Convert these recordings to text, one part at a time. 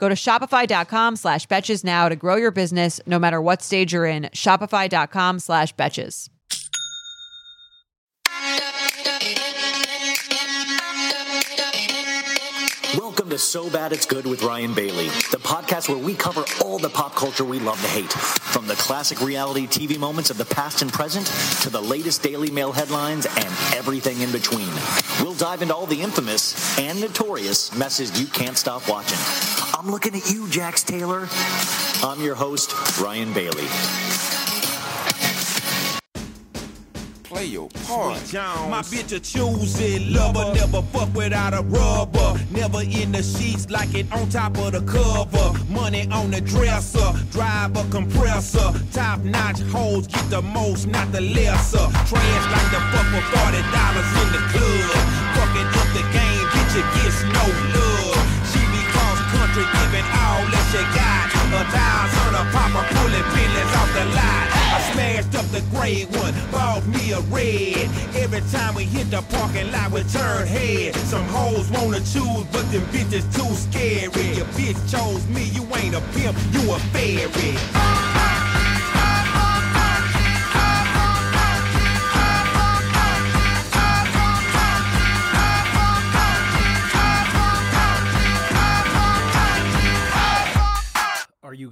Go to shopify.com slash betches now to grow your business no matter what stage you're in. Shopify.com slash betches. Welcome to So Bad It's Good with Ryan Bailey, the podcast where we cover all the pop culture we love to hate, from the classic reality TV moments of the past and present to the latest Daily Mail headlines and everything in between. We'll dive into all the infamous and notorious messes you can't stop watching. I'm looking at you, Jax Taylor. I'm your host, Ryan Bailey. play your part. My bitch a choosy lover, never fuck without a rubber. Never in the sheets like it on top of the cover. Money on the dresser, drive a compressor. Top notch hoes get the most, not the lesser. Trash like the fuck for forty dollars in the club. Fucking up the game, bitch, it gets no love. Country, giving all that she got. A thousand a popper, pulling pillies off the lot. I smashed up the gray one, bought me a red. Every time we hit the parking lot, we turn head. Some hoes wanna choose, but them bitches too scary. Your bitch chose me, you ain't a pimp, you a fairy.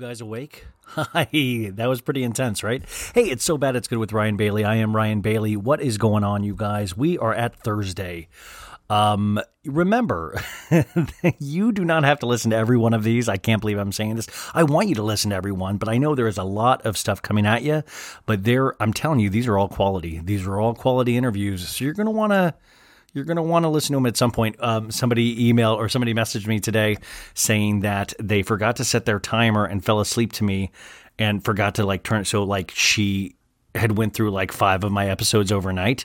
Guys awake? Hi, that was pretty intense, right? Hey, it's so bad it's good with Ryan Bailey. I am Ryan Bailey. What is going on, you guys? We are at Thursday. Um, remember, you do not have to listen to every one of these. I can't believe I'm saying this. I want you to listen to every one, but I know there is a lot of stuff coming at you. But there, I'm telling you, these are all quality. These are all quality interviews. So you're going to want to you're going to want to listen to them at some point. Um, somebody emailed or somebody messaged me today saying that they forgot to set their timer and fell asleep to me and forgot to like turn. So like she had went through like five of my episodes overnight,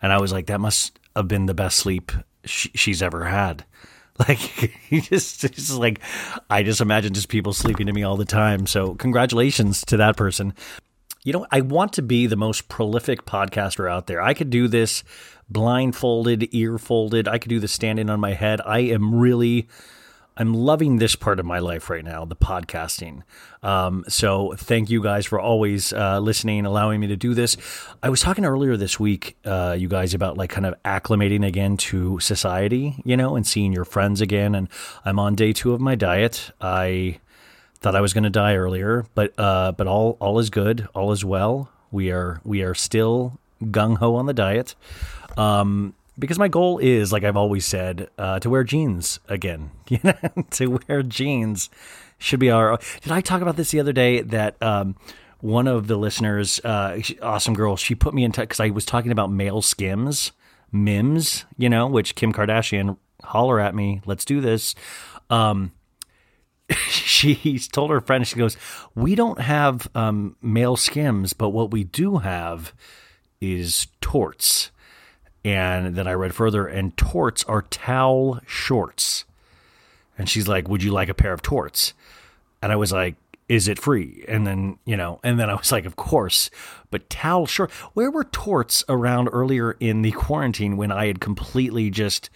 and I was like, that must have been the best sleep she, she's ever had. Like just, just like I just imagine just people sleeping to me all the time. So congratulations to that person. You know, I want to be the most prolific podcaster out there. I could do this blindfolded, ear folded. I could do the standing on my head. I am really, I'm loving this part of my life right now, the podcasting. Um, so thank you guys for always uh, listening, allowing me to do this. I was talking earlier this week, uh, you guys, about like kind of acclimating again to society, you know, and seeing your friends again. And I'm on day two of my diet. I thought I was going to die earlier, but uh, but all all is good, all is well. We are we are still gung ho on the diet. Um, because my goal is, like I've always said, uh, to wear jeans again. You know, to wear jeans should be our. Did I talk about this the other day that um, one of the listeners, uh, awesome girl, she put me in touch because I was talking about male skims, Mims, you know, which Kim Kardashian, holler at me, let's do this. Um, she told her friend, she goes, We don't have um, male skims, but what we do have is torts. And then I read further, and torts are towel shorts. And she's like, Would you like a pair of torts? And I was like, Is it free? And then, you know, and then I was like, Of course. But towel short, where were torts around earlier in the quarantine when I had completely just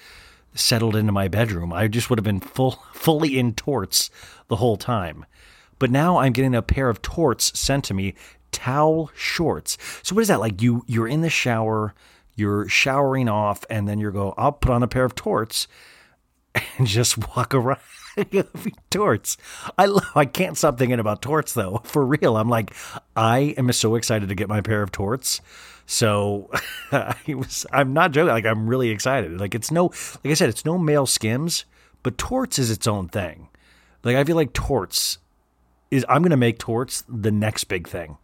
settled into my bedroom? I just would have been full, fully in torts the whole time. But now I'm getting a pair of torts sent to me, towel shorts. So what is that like? You you're in the shower, you're showering off, and then you go, I'll put on a pair of torts and just walk around. torts. I love, I can't stop thinking about torts though. For real, I'm like, I am so excited to get my pair of torts. So I was, I'm not joking. Like I'm really excited. Like it's no, like I said, it's no male skims, but torts is its own thing. Like I feel like torts is. I'm gonna make torts the next big thing.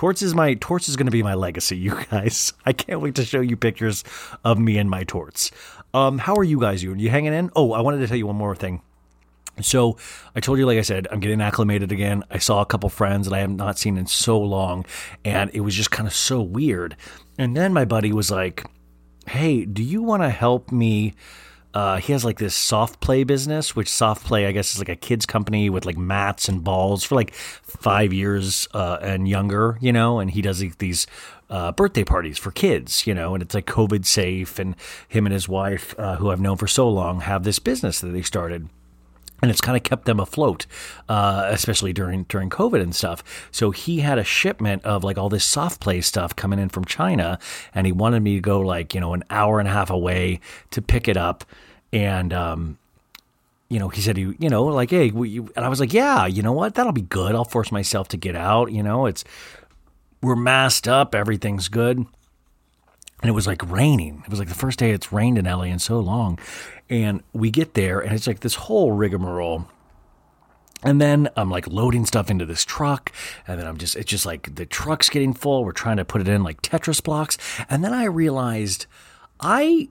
Torts is my torts is going to be my legacy, you guys. I can't wait to show you pictures of me and my torts. Um, how are you guys doing? You hanging in? Oh, I wanted to tell you one more thing. So I told you, like I said, I'm getting acclimated again. I saw a couple friends that I have not seen in so long, and it was just kind of so weird. And then my buddy was like, "Hey, do you want to help me?" Uh, he has like this soft play business, which soft play, I guess, is like a kids company with like mats and balls for like five years uh, and younger, you know. And he does like, these uh, birthday parties for kids, you know, and it's like COVID safe. And him and his wife, uh, who I've known for so long, have this business that they started and it's kind of kept them afloat, uh, especially during during COVID and stuff. So he had a shipment of like all this soft play stuff coming in from China, and he wanted me to go like you know an hour and a half away to pick it up, and um, you know he said he you know like hey, and I was like yeah, you know what that'll be good. I'll force myself to get out. You know it's we're masked up, everything's good and it was like raining. It was like the first day it's rained in LA in so long. And we get there, and it's like this whole rigmarole. And then I'm like loading stuff into this truck, and then I'm just, it's just like the truck's getting full. We're trying to put it in like Tetris blocks. And then I realized I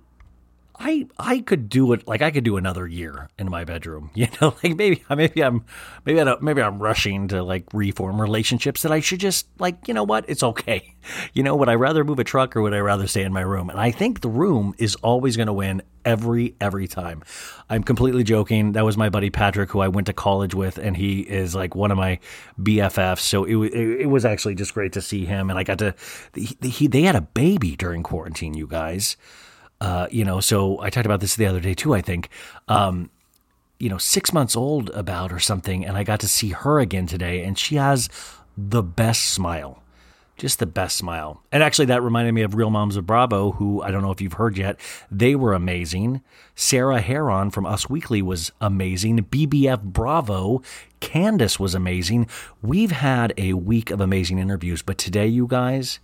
I I could do it like I could do another year in my bedroom. You know, like maybe maybe I'm maybe I maybe I'm rushing to like reform relationships that I should just like you know what it's okay. You know, would I rather move a truck or would I rather stay in my room? And I think the room is always going to win every every time. I'm completely joking. That was my buddy Patrick who I went to college with, and he is like one of my BFFs. So it was it, it was actually just great to see him, and I got to he, he they had a baby during quarantine. You guys. Uh, you know, so I talked about this the other day too, I think. Um, you know, six months old about or something, and I got to see her again today, and she has the best smile. Just the best smile. And actually, that reminded me of Real Moms of Bravo, who I don't know if you've heard yet. They were amazing. Sarah Hearon from Us Weekly was amazing. BBF Bravo, Candace was amazing. We've had a week of amazing interviews, but today, you guys,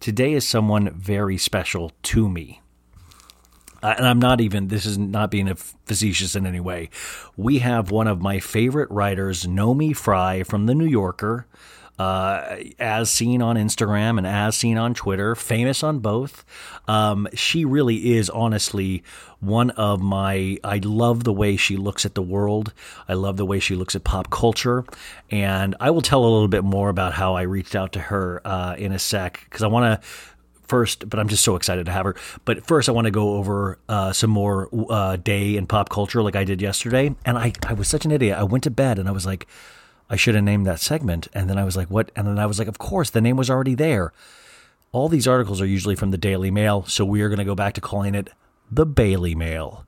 today is someone very special to me uh, and I'm not even, this is not being facetious in any way. We have one of my favorite writers, Naomi Fry from The New Yorker, uh, as seen on Instagram and as seen on Twitter, famous on both. Um, she really is honestly one of my, I love the way she looks at the world. I love the way she looks at pop culture. And I will tell a little bit more about how I reached out to her uh, in a sec because I want to first, but I'm just so excited to have her. But first, I want to go over uh, some more uh, day in pop culture like I did yesterday. And I, I was such an idiot. I went to bed and I was like, I should have named that segment. And then I was like, what? And then I was like, of course, the name was already there. All these articles are usually from the Daily Mail. So we are going to go back to calling it the Bailey Mail.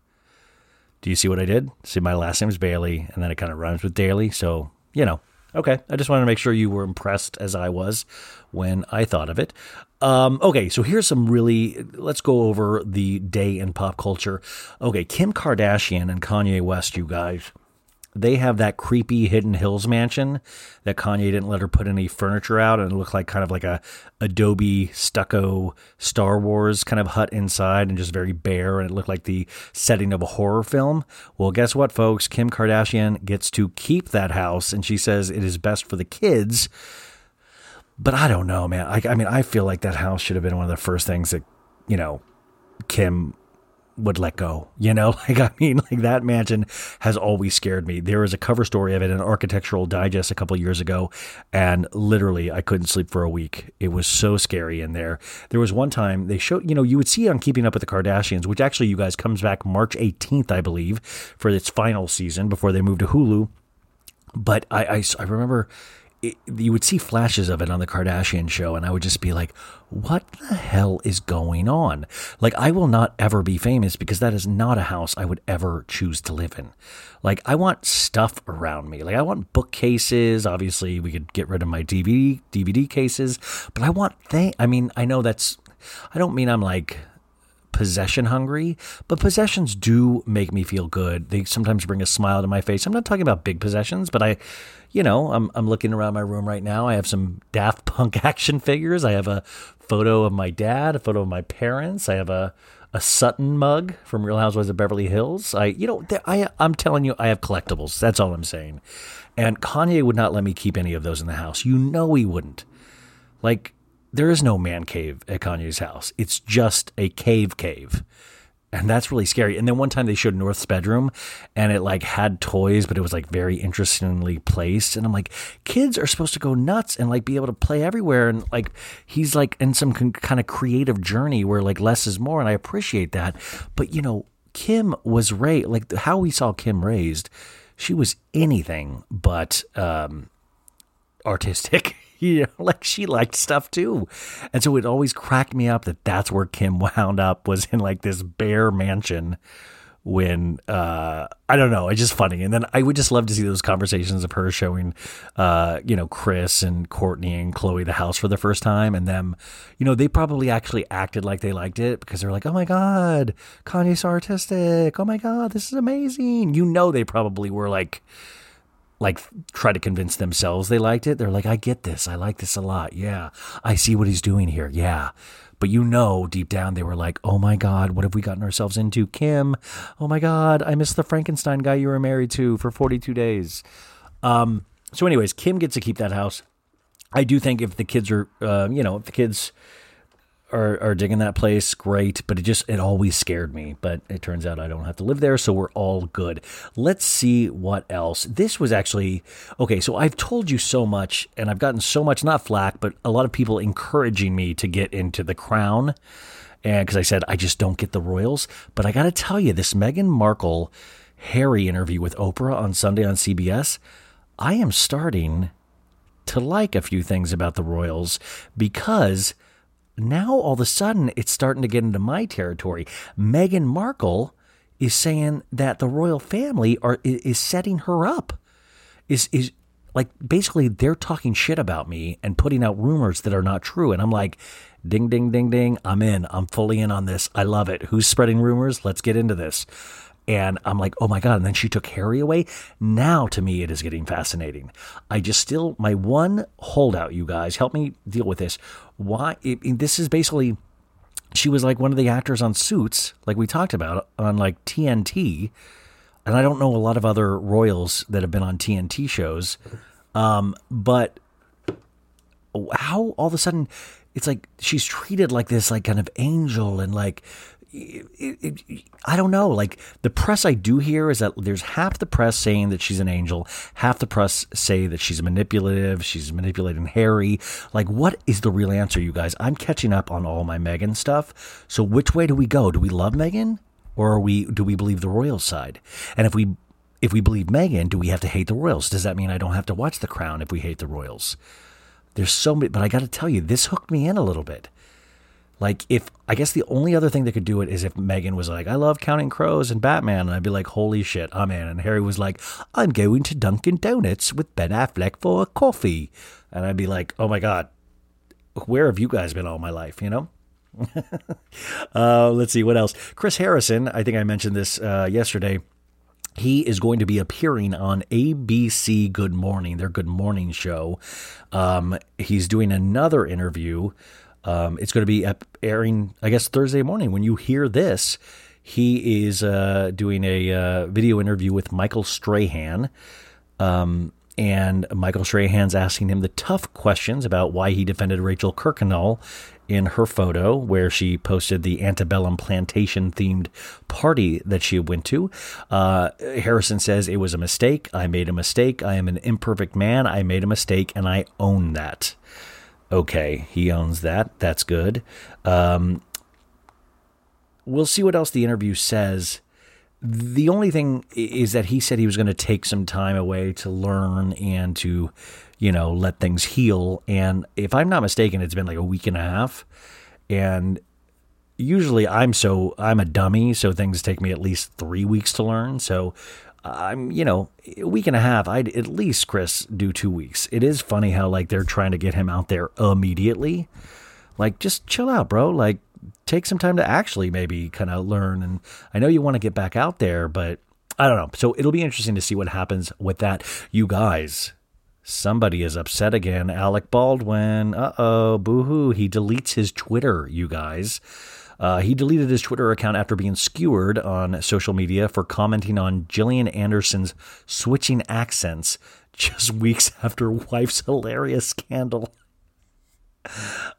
Do you see what I did? See, my last name is Bailey, and then it kind of rhymes with Daily. So, you know, Okay, I just wanted to make sure you were impressed as I was when I thought of it. Um, okay, so here's some really. Let's go over the day in pop culture. Okay, Kim Kardashian and Kanye West, you guys. They have that creepy Hidden Hills mansion that Kanye didn't let her put any furniture out, and it looked like kind of like a Adobe stucco Star Wars kind of hut inside, and just very bare, and it looked like the setting of a horror film. Well, guess what, folks? Kim Kardashian gets to keep that house, and she says it is best for the kids but I don't know, man. I, I mean, I feel like that house should have been one of the first things that, you know, Kim would let go. You know, like I mean, like that mansion has always scared me. There was a cover story of it in Architectural Digest a couple years ago, and literally I couldn't sleep for a week. It was so scary in there. There was one time they showed, you know, you would see on Keeping Up with the Kardashians, which actually you guys comes back March 18th, I believe, for its final season before they moved to Hulu. But I, I, I remember it, you would see flashes of it on the Kardashian show, and I would just be like, what the hell is going on? Like, I will not ever be famous because that is not a house I would ever choose to live in. Like, I want stuff around me. Like, I want bookcases. Obviously, we could get rid of my DVD, DVD cases, but I want things. I mean, I know that's, I don't mean I'm like, possession hungry, but possessions do make me feel good. They sometimes bring a smile to my face. I'm not talking about big possessions, but I, you know, I'm I'm looking around my room right now. I have some Daft Punk action figures. I have a photo of my dad, a photo of my parents. I have a a Sutton mug from Real Housewives of Beverly Hills. I, you know, I I'm telling you, I have collectibles. That's all I'm saying. And Kanye would not let me keep any of those in the house. You know he wouldn't. Like there is no man cave at Kanye's house. It's just a cave cave. And that's really scary. And then one time they showed North's bedroom and it like had toys, but it was like very interestingly placed. And I'm like, kids are supposed to go nuts and like be able to play everywhere. And like, he's like in some con- kind of creative journey where like less is more. And I appreciate that. But you know, Kim was raised, like how we saw Kim raised, she was anything but um, artistic. you know, like she liked stuff too. And so it always cracked me up that that's where Kim wound up was in like this bare mansion when uh I don't know, it's just funny. And then I would just love to see those conversations of her showing uh, you know, Kris and Kourtney and Khloé the house for the first time and them, you know, they probably actually acted like they liked it because they're like, Oh my God, Kanye's so artistic. Oh my God, this is amazing. You know they probably were like like try to convince themselves they liked it. They're like, I get this. I like this a lot. Yeah. I see what he's doing here. Yeah. But you know, deep down, they were like, oh my God, what have we gotten ourselves into? Kim, oh my God, I miss the Frankenstein guy you were married to for 42 days. Um, so, anyways, Kim gets to keep that house. I do think if the kids are, uh, you know, if the kids are, are digging that place, great. But it just, it always scared me. But it turns out I don't have to live there. So we're all good. Let's see what else. This was actually, okay. So I've told you so much and I've gotten so much, not flack, but a lot of people encouraging me to get into the crown. And because I said, I just don't get the royals. But I got to tell you, this Meghan Markle Harry interview with Oprah on Sunday on CBS, I am starting to like a few things about the royals because now all of a sudden it's starting to get into my territory. Meghan Markle is saying that the royal family are is setting her up. Is is like basically they're talking shit about me and putting out rumors that are not true and I'm like ding ding ding ding I'm in. I'm fully in on this. I love it. Who's spreading rumors? Let's get into this. And I'm like, oh my God. And then she took Harry away. Now to me, it is getting fascinating. I just still, my one holdout, you guys, help me deal with this. Why? It, this is basically, she was like one of the actors on Suits, like we talked about on like TNT. And I don't know a lot of other royals that have been on TNT shows. Um, but how all of a sudden it's like she's treated like this like kind of angel and like it, it, I don't know. Like the press I do hear is that there's half the press saying that she's an angel, half the press say that she's manipulative, she's manipulating Harry. Like, what is the real answer, you guys? I'm catching up on all my Megan stuff. So, which way do we go? Do we love Megan, or are we do we believe the royal side? And if we if we believe Megan, do we have to hate the royals? Does that mean I don't have to watch The Crown if we hate the royals? There's so many, but I got to tell you, this hooked me in a little bit. Like if I guess the only other thing that could do it is if Megan was like, I love counting crows and Batman, and I'd be like, holy shit, I'm in. And Harry was like, I'm going to Dunkin' Donuts with Ben Affleck for a coffee. And I'd be like, oh my God, where have you guys been all my life, you know? uh, let's see what else. Chris Harrison, I think I mentioned this uh, yesterday. He is going to be appearing on ABC Good Morning, their Good Morning show. Um, he's doing another interview um, it's going to be airing, I guess, Thursday morning. When you hear this, he is uh, doing a uh, video interview with Michael Strahan. Um, and Michael Strahan's asking him the tough questions about why he defended Rachel Kirkconnell in her photo where she posted the antebellum plantation themed party that she went to. Uh, Harrison says it was a mistake. I made a mistake. I am an imperfect man. I made a mistake and I own that. Okay, he owns that. That's good. Um, we'll see what else the interview says. The only thing is that he said he was going to take some time away to learn and to you know, let things heal. And if I'm not mistaken, it's been like a week and a half. And usually I'm so, I'm a dummy. So things take me at least three weeks to learn. So I'm, you know, a week and a half. I'd at least, Chris, do two weeks. It is funny how, like, they're trying to get him out there immediately. Like, just chill out, bro. Like, take some time to actually maybe kind of learn. And I know you want to get back out there, but I don't know. So it'll be interesting to see what happens with that. You guys, Somebody is upset again. Alec Baldwin. Uh oh, boo hoo. He deletes his Twitter, you guys. Uh, he deleted his Twitter account after being skewered on social media for commenting on Gillian Anderson's switching accents just weeks after wife's hilarious scandal.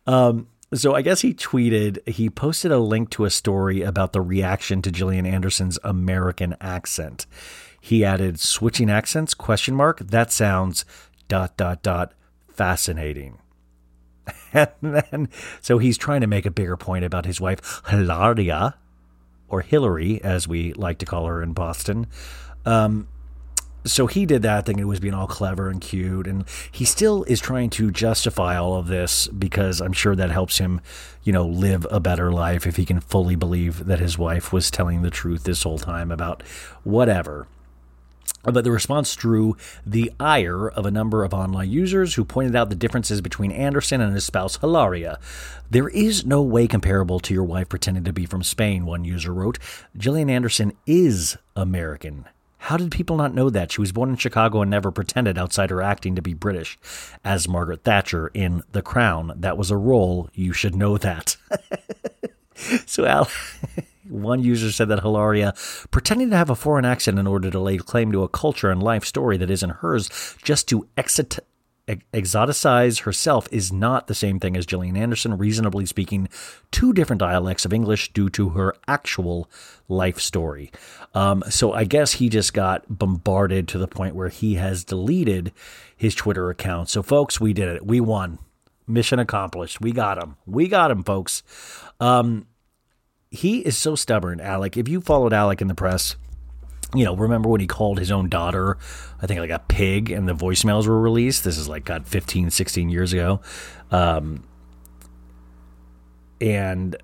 Um, so I guess he tweeted, he posted a link to a story about the reaction to Gillian Anderson's American accent. He added switching accents question mark. That sounds dot dot dot fascinating. And then so he's trying to make a bigger point about his wife Hilaria or Hillary as we like to call her in Boston. Um, so he did that thinking it was being all clever and cute and he still is trying to justify all of this because i'm sure that helps him you know live a better life if he can fully believe that his wife was telling the truth this whole time about whatever but the response drew the ire of a number of online users who pointed out the differences between Anderson and his spouse Hilaria. There is no way comparable to your wife pretending to be from Spain, one user wrote. Gillian Anderson is American. How did people not know that? She was born in Chicago and never pretended outside her acting to be British. As Margaret Thatcher in The Crown, that was a role. You should know that. so, Al. One user said that Hilaria, pretending to have a foreign accent in order to lay claim to a culture and life story that isn't hers, just to exit, exoticize herself, is not the same thing as Gillian Anderson, reasonably speaking, two different dialects of English due to her actual life story. Um, so I guess he just got bombarded to the point where he has deleted his Twitter account. So, folks, we did it. We won. Mission accomplished. We got him. We got him, folks. Um, he is so stubborn, Alec. If you followed Alec in the press, you know, remember when he called his own daughter, I think like a pig, and the voicemails were released? This is like, God, 15, 16 years ago. Um, and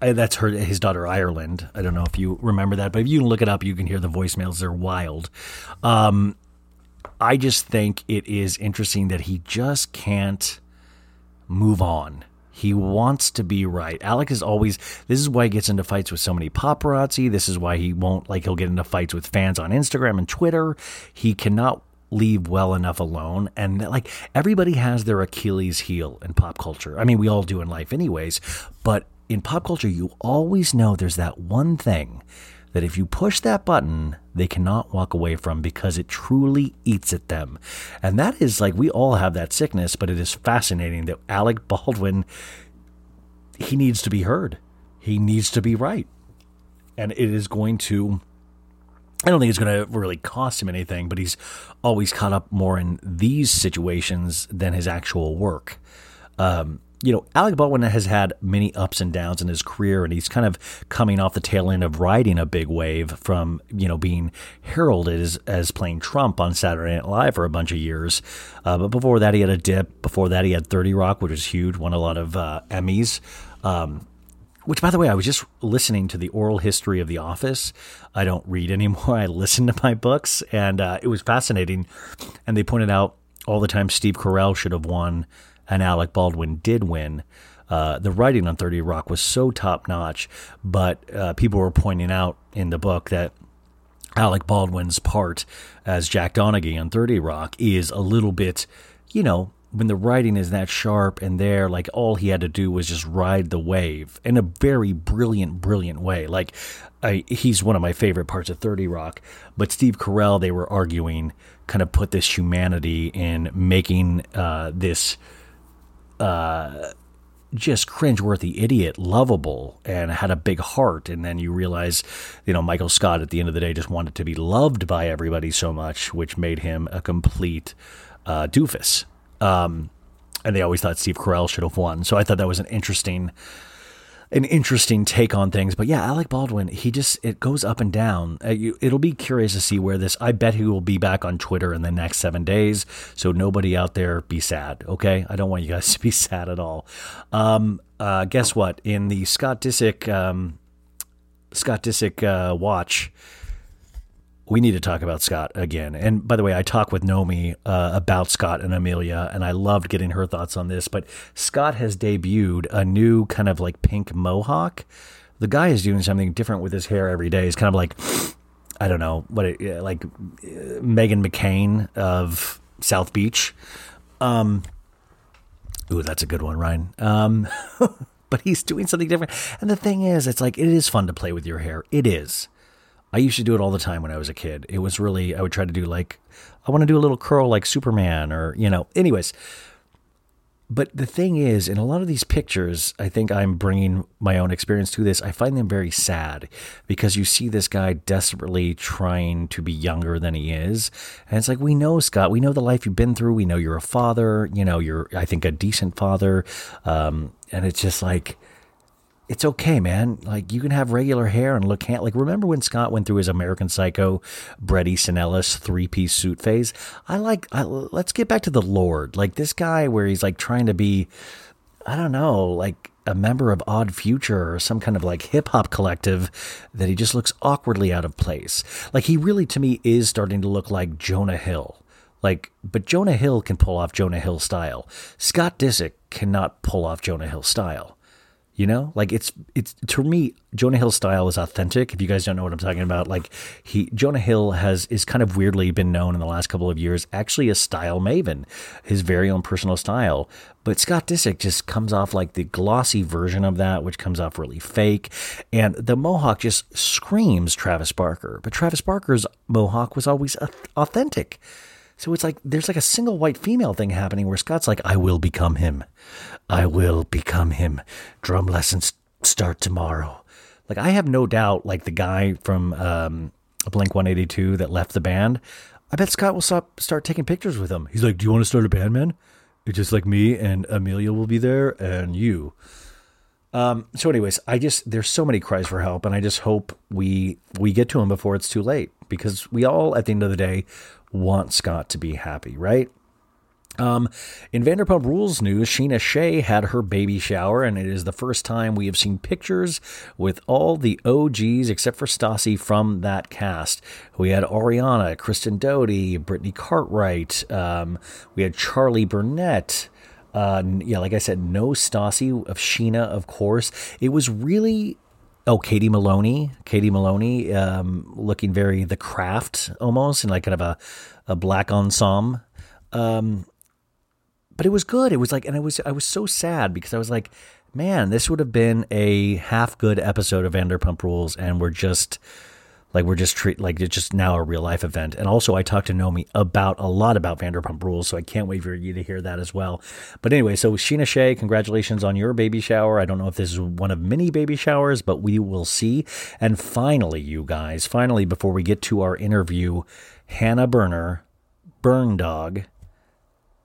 uh, that's her, his daughter, Ireland. I don't know if you remember that, but if you look it up, you can hear the voicemails. They're wild. Um, I just think it is interesting that he just can't move on. He wants to be right. Alec is always, this is why he gets into fights with so many paparazzi. This is why he won't, like, he'll get into fights with fans on Instagram and Twitter. He cannot leave well enough alone. And, like, everybody has their Achilles heel in pop culture. I mean, we all do in life, anyways. But in pop culture, you always know there's that one thing that if you push that button, they cannot walk away from because it truly eats at them. And that is like we all have that sickness, but it is fascinating that Alec Baldwin, he needs to be heard. He needs to be right. And it is going to. I don't think it's going to really cost him anything, but he's always caught up more in these situations than his actual work. Um, you know, Alec Baldwin has had many ups and downs in his career, and he's kind of coming off the tail end of riding a big wave from, you know, being heralded as, as playing Trump on Saturday Night Live for a bunch of years. Uh, but before that, he had a dip. Before that, he had 30 Rock, which was huge, won a lot of uh, Emmys. Um, which, by the way, I was just listening to the oral history of The Office. I don't read anymore. I listen to my books, and uh, it was fascinating. And they pointed out all the time Steve Carell should have won and Alec Baldwin did win. Uh, the writing on 30 Rock was so top notch, but uh, people were pointing out in the book that Alec Baldwin's part as Jack Donaghy on 30 Rock is a little bit, you know, when the writing is that sharp and there, like all he had to do was just ride the wave in a very brilliant, brilliant way. Like I, he's one of my favorite parts of 30 Rock. But Steve Carell, they were arguing, kind of put this humanity in making uh, this uh, just cringeworthy idiot lovable and had a big heart. And then you realize, you know, Michael Scott at the end of the day just wanted to be loved by everybody so much, which made him a complete uh, doofus. Um, and they always thought Steve Carell should have won. So I thought that was an interesting an interesting take on things. But yeah, Alec Baldwin, he just it goes up and down. Uh, it'll be curious to see where this. I bet he will be back on Twitter in the next seven days. So nobody out there be sad. Okay, I don't want you guys to be sad at all. Um, uh, guess what? In the Scott Disick um, Scott Disick uh, watch we need to talk about Scott again. And by the way, I talked with Naomi uh, about Scott and Amelia, and I loved getting her thoughts on this. But Scott has debuted a new kind of like pink mohawk. The guy is doing something different with his hair every day. He's kind of like, I don't know, what it, like uh, Meghan McCain of South Beach. Um, ooh, that's a good one, Ryan. Um, but he's doing something different. And the thing is, it's like, it is fun to play with your hair. It is. I used to do it all the time when I was a kid. It was really, I would try to do like, I want to do a little curl like Superman or, you know, anyways. But the thing is, in a lot of these pictures, I think I'm bringing my own experience to this. I find them very sad because you see this guy desperately trying to be younger than he is. And it's like, we know, Scott, we know the life you've been through. We know you're a father. You know, you're, I think, a decent father. Um, and it's just like, it's okay, man. Like you can have regular hair and look hand- like remember when Scott went through his American Psycho, Bret Easton Ellis three piece suit phase. I like. I, let's get back to the Lord. Like this guy where he's like trying to be, I don't know, like a member of Odd Future or some kind of like hip hop collective that he just looks awkwardly out of place. Like he really to me is starting to look like Jonah Hill. Like, but Jonah Hill can pull off Jonah Hill style. Scott Disick cannot pull off Jonah Hill style. You know, like it's it's to me, Jonah Hill's style is authentic. If you guys don't know what I'm talking about, like he Jonah Hill has is kind of weirdly been known in the last couple of years, actually a style maven, his very own personal style. But Scott Disick just comes off like the glossy version of that, which comes off really fake. And the mohawk just screams Travis Barker. But Travis Barker's mohawk was always authentic. So it's like there's like a single white female thing happening where Scott's like, I will become him. I will become him. Drum lessons start tomorrow. Like I have no doubt, like the guy from um, Blink 182 that left the band, I bet Scott will stop, start taking pictures with him. He's like, "Do you want to start a band, man? It's just like me and Amelia will be there, and you." Um, so, anyways, I just there's so many cries for help, and I just hope we we get to him before it's too late because we all, at the end of the day, want Scott to be happy, right? Um, in Vanderpump Rules news, Scheana Shay had her baby shower, and it is the first time we have seen pictures with all the OGs except for Stassi from that cast. We had Ariana, Kristen Doute, Brittany Cartwright, um, we had Charli Burnett. Uh, yeah, like I said, no Stassi of Scheana, of course. It was really Oh, Katie Maloney. Katie Maloney, um, looking very the craft almost, and like kind of a, a black ensemble. Um, but it was good. It was like, and I was I was so sad because I was like, man, this would have been a half good episode of Vanderpump Rules, and we're just like we're just treat like it's just now a real life event. And also, I talked to Naomi about a lot about Vanderpump Rules, so I can't wait for you to hear that as well. But anyway, so Scheana Shay, congratulations on your baby shower. I don't know if this is one of many baby showers, but we will see. And finally, you guys, finally, before we get to our interview, Hannah Berner, Burn Dog,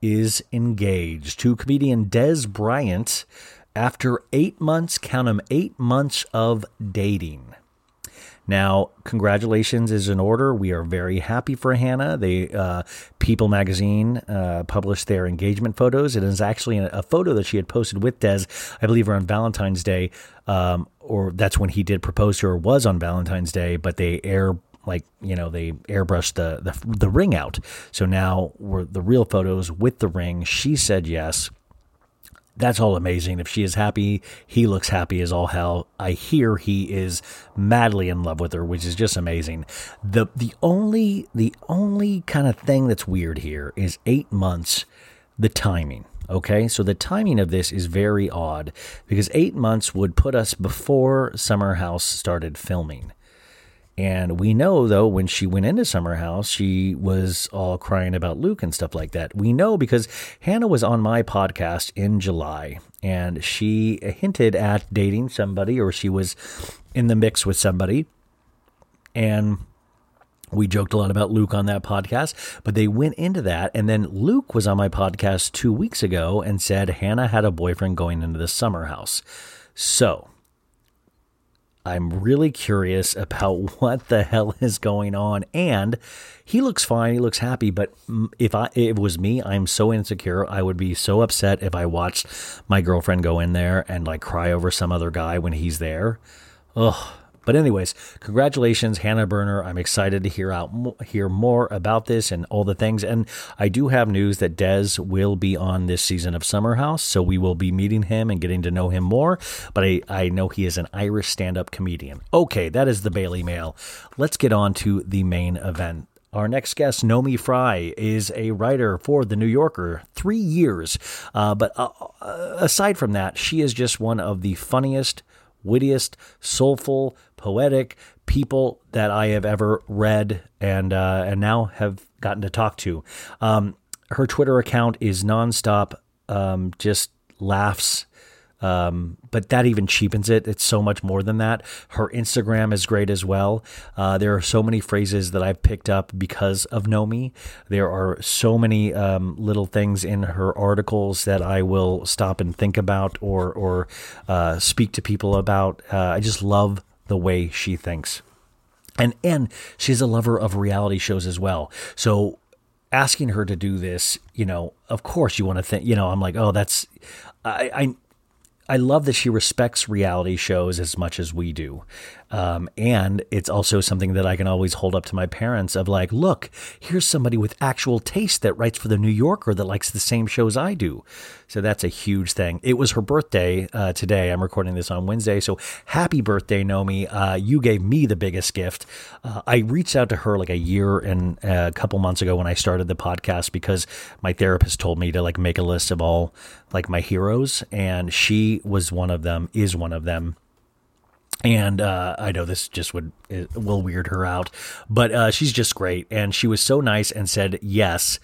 is engaged to comedian Des Bryant after eight months, count them, eight months of dating. Now, congratulations is in order. We are very happy for Hannah. They uh, People Magazine uh, published their engagement photos. It is actually a, photo that she had posted with Des, I believe, around Valentine's Day, um, or that's when he did propose to her. Was on Valentine's Day, but they air like you know they airbrushed the the, the ring out. So now we're the real photos with the ring. She said yes. That's all amazing. If she is happy, he looks happy as all hell. I hear he is madly in love with her, which is just amazing. The the only the only kind of thing that's weird here is eight months the timing. Okay, so the timing of this is very odd because eight months would put us before Summer House started filming. And we know, though, when she went into Summer House, she was all crying about Luke and stuff like that. We know because Hannah was on my podcast in July and she hinted at dating somebody or she was in the mix with somebody. And we joked a lot about Luke on that podcast, but they went into that. And then Luke was on my podcast two weeks ago and said Hannah had a boyfriend going into the summer house. So I'm really curious about what the hell is going on. And he looks fine. He looks happy. But if I, if it was me, I'm so insecure. I would be so upset if I watched my girlfriend go in there and like cry over some other guy when he's there. Ugh. But anyways, congratulations, Hannah Berner. I'm excited to hear out hear more about this and all the things. And I do have news that Des will be on this season of Summer House, so we will be meeting him and getting to know him more. But I, I know he is an Irish stand-up comedian. Okay, that is the Bailey Mail. Let's get on to the main event. Our next guest, Naomi Fry, is a writer for The New Yorker, three years. Uh, but uh, aside from that, she is just one of the funniest, wittiest, soulful, poetic people that I have ever read and uh, and now have gotten to talk to. Um, her Twitter account is nonstop, um, just laughs. Um, but that even cheapens it. It's so much more than that. Her Instagram is great as well. Uh, there are so many phrases that I've picked up because of Naomi. There are so many um, little things in her articles that I will stop and think about or or uh, speak to people about. Uh, I just love the way she thinks. And and she's a lover of reality shows as well. So asking her to do this, you know, of course you want to think, you know, I'm like, oh, that's I, I I love that she respects reality shows as much as we do. Um, and it's also something that I can always hold up to my parents of like, look, here's somebody with actual taste that writes for the New Yorker that likes the same shows I do. So that's a huge thing. It was her birthday uh, today. I'm recording this on Wednesday. So happy birthday, Naomi. Uh, you gave me the biggest gift. Uh, I reached out to her like a year and a couple months ago when I started the podcast because my therapist told me to like make a list of all like my heroes. And she was one of them, is one of them and uh, I know this just would will weird her out, but uh, she's just great, and she was so nice and said yes,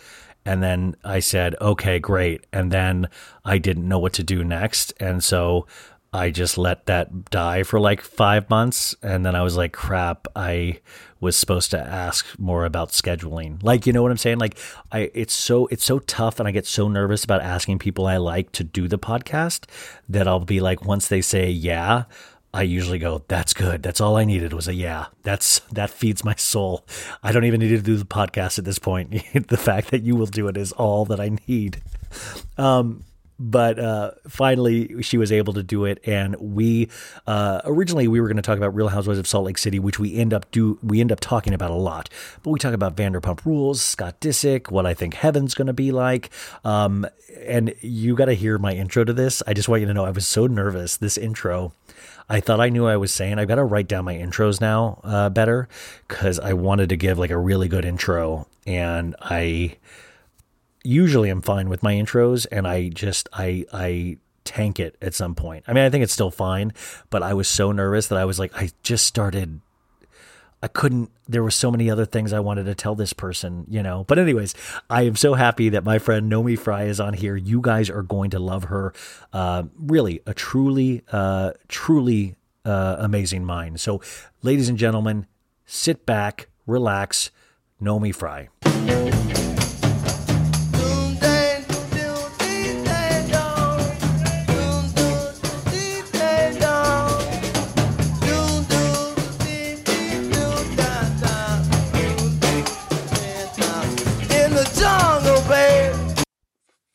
and then I said okay, great, and then I didn't know what to do next, and so I just let that die for like five months, and then I was like, crap, I was supposed to ask more about scheduling. Like, you know what I'm saying? Like, I it's so it's so tough, and I get so nervous about asking people I like to do the podcast that I'll be like, once they say yeah. I usually go, that's good. That's all I needed was a yeah. That's that feeds my soul. I don't even need to do the podcast at this point. the fact that you will do it is all that I need. Um, but uh, finally she was able to do it and we uh, originally we were going to talk about real housewives of salt lake city which we end up do we end up talking about a lot but we talk about vanderpump rules scott disick what i think heaven's going to be like um, and you got to hear my intro to this i just want you to know i was so nervous this intro I thought I knew I was saying. I've got to write down my intros now uh, better because I wanted to give like a really good intro, and I usually am fine with my intros, and I just I I tank it at some point. I mean, I think it's still fine, but I was so nervous that I was like, I just started I couldn't, there were so many other things I wanted to tell this person, you know. But, anyways, I am so happy that my friend Naomi Fry is on here. You guys are going to love her. Uh, really, a truly, uh, truly uh, amazing mind. So, ladies and gentlemen, sit back, relax. Naomi Fry.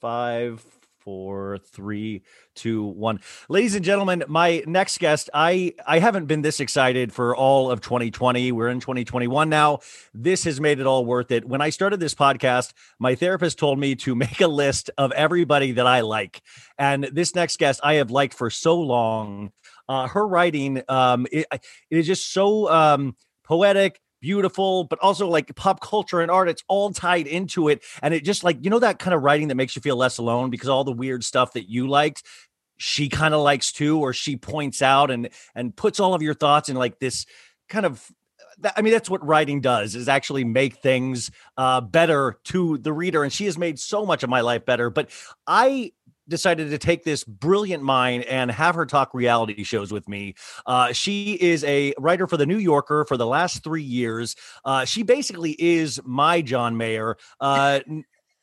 Five, four, three, two, one. Ladies and gentlemen, my next guest, I I haven't been this excited for all of 2020. We're in 2021 now. This has made it all worth it. When I started this podcast, my therapist told me to make a list of everybody that I like. And this next guest I have liked for so long. Uh, her writing, um, it, it is just so um, poetic, beautiful, but also like pop culture and art. It's all tied into it. And it just like, you know, that kind of writing that makes you feel less alone because all the weird stuff that you liked, she kind of likes too, or she points out and and puts all of your thoughts in like this kind of I mean, that's what writing does is actually make things uh, better to the reader. And she has made so much of my life better. But I decided to take this brilliant mind and have her talk reality shows with me. Uh, she is a writer for the New Yorker for the last three years. Uh, she basically is my John Mayer. Uh,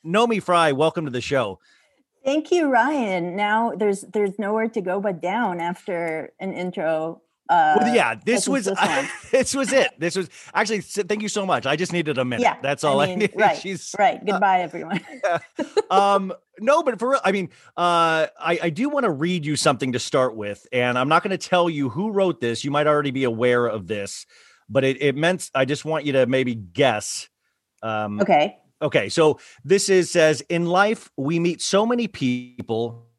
Naomi Fry, welcome to the show. Thank you, Ryan. Now there's there's nowhere to go but down after an intro uh, well, yeah, this was this, this, was it. This was actually. Thank you so much. I just needed a minute. Yeah, that's all I, mean, I needed. Right, She's right. Uh, Goodbye, uh, everyone. um, no, but for real, I mean, uh, I I do want to read you something to start with, and I'm not going to tell you who wrote this. You might already be aware of this, but it it meant I just want you to maybe guess. Um, okay. Okay, so this is says in life we meet so many people,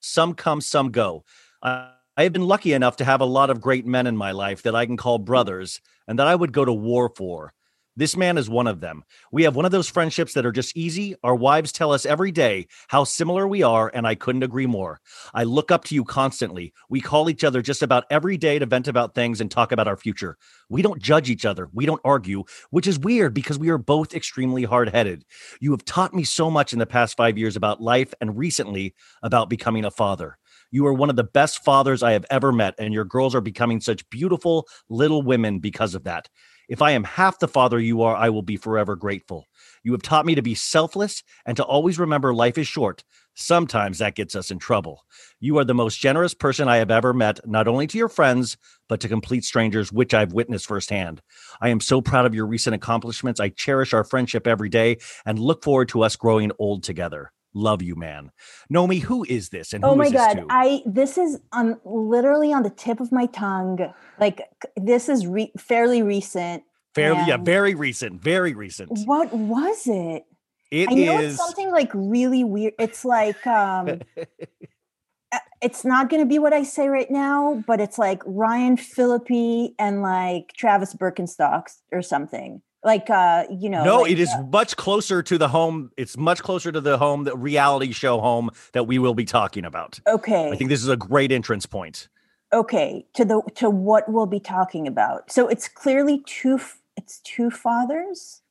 some come, some go. Uh, I have been lucky enough to have a lot of great men in my life that I can call brothers and that I would go to war for. This man is one of them. We have one of those friendships that are just easy. Our wives tell us every day how similar we are, and I couldn't agree more. I look up to you constantly. We call each other just about every day to vent about things and talk about our future. We don't judge each other. We don't argue, which is weird because we are both extremely hard headed. You have taught me so much in the past five years about life and recently about becoming a father. You are one of the best fathers I have ever met, and your girls are becoming such beautiful little women because of that. If I am half the father you are, I will be forever grateful. You have taught me to be selfless and to always remember life is short. Sometimes that gets us in trouble. You are the most generous person I have ever met, not only to your friends, but to complete strangers, which I've witnessed firsthand. I am so proud of your recent accomplishments. I cherish our friendship every day and look forward to us growing old together. Love you, man. Naomi, who is this? And oh my god, to? I this is on literally on the tip of my tongue. Like this is re- fairly recent. Fairly, yeah, very recent, very recent. What was it? It I know is... it's something like really weird. It's like um it's not going to be what I say right now, but it's like Ryan Phillippe and like Travis Birkenstocks or something like uh you know no like, it is uh, much closer to the home it's much closer to the home the reality show home that we will be talking about. Okay. i think this is a great entrance point. Okay to the to what we'll be talking about. So it's clearly two it's two fathers?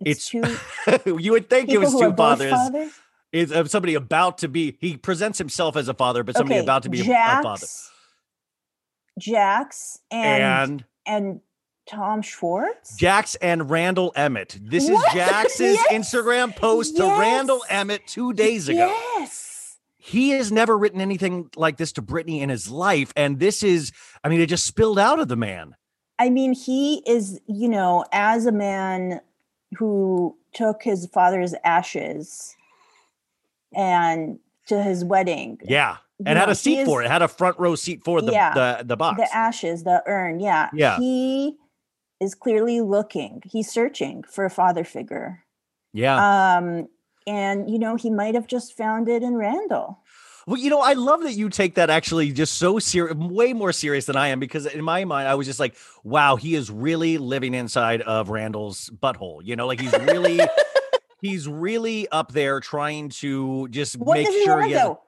It's, it's two you would think it was two fathers, fathers? is of somebody about to be he presents himself as a father but somebody okay, about to be Jax, a father. Jax and and, and Tom Schwartz? Jax and Randall Emmett. This what? is Jax's yes. Instagram post yes. to Randall Emmett two days ago. Yes. He has never written anything like this to Brittany in his life. And this is, I mean, it just spilled out of the man. I mean, he is, you know, as a man who took his father's ashes and to his wedding. Yeah and had a seat is, for it. Had a front row seat for the, yeah, the the box, the ashes, the urn. Yeah, yeah. He is clearly looking. He's searching for a father figure. Yeah. Um, and you know, he might have just found it in Randall. Well, you know, I love that you take that actually just so serious, way more serious than I am, because in my mind, I was just like, wow, he is really living inside of Randall's butthole. You know, like he's really, he's really up there trying to just what make does sure he want, he has, though?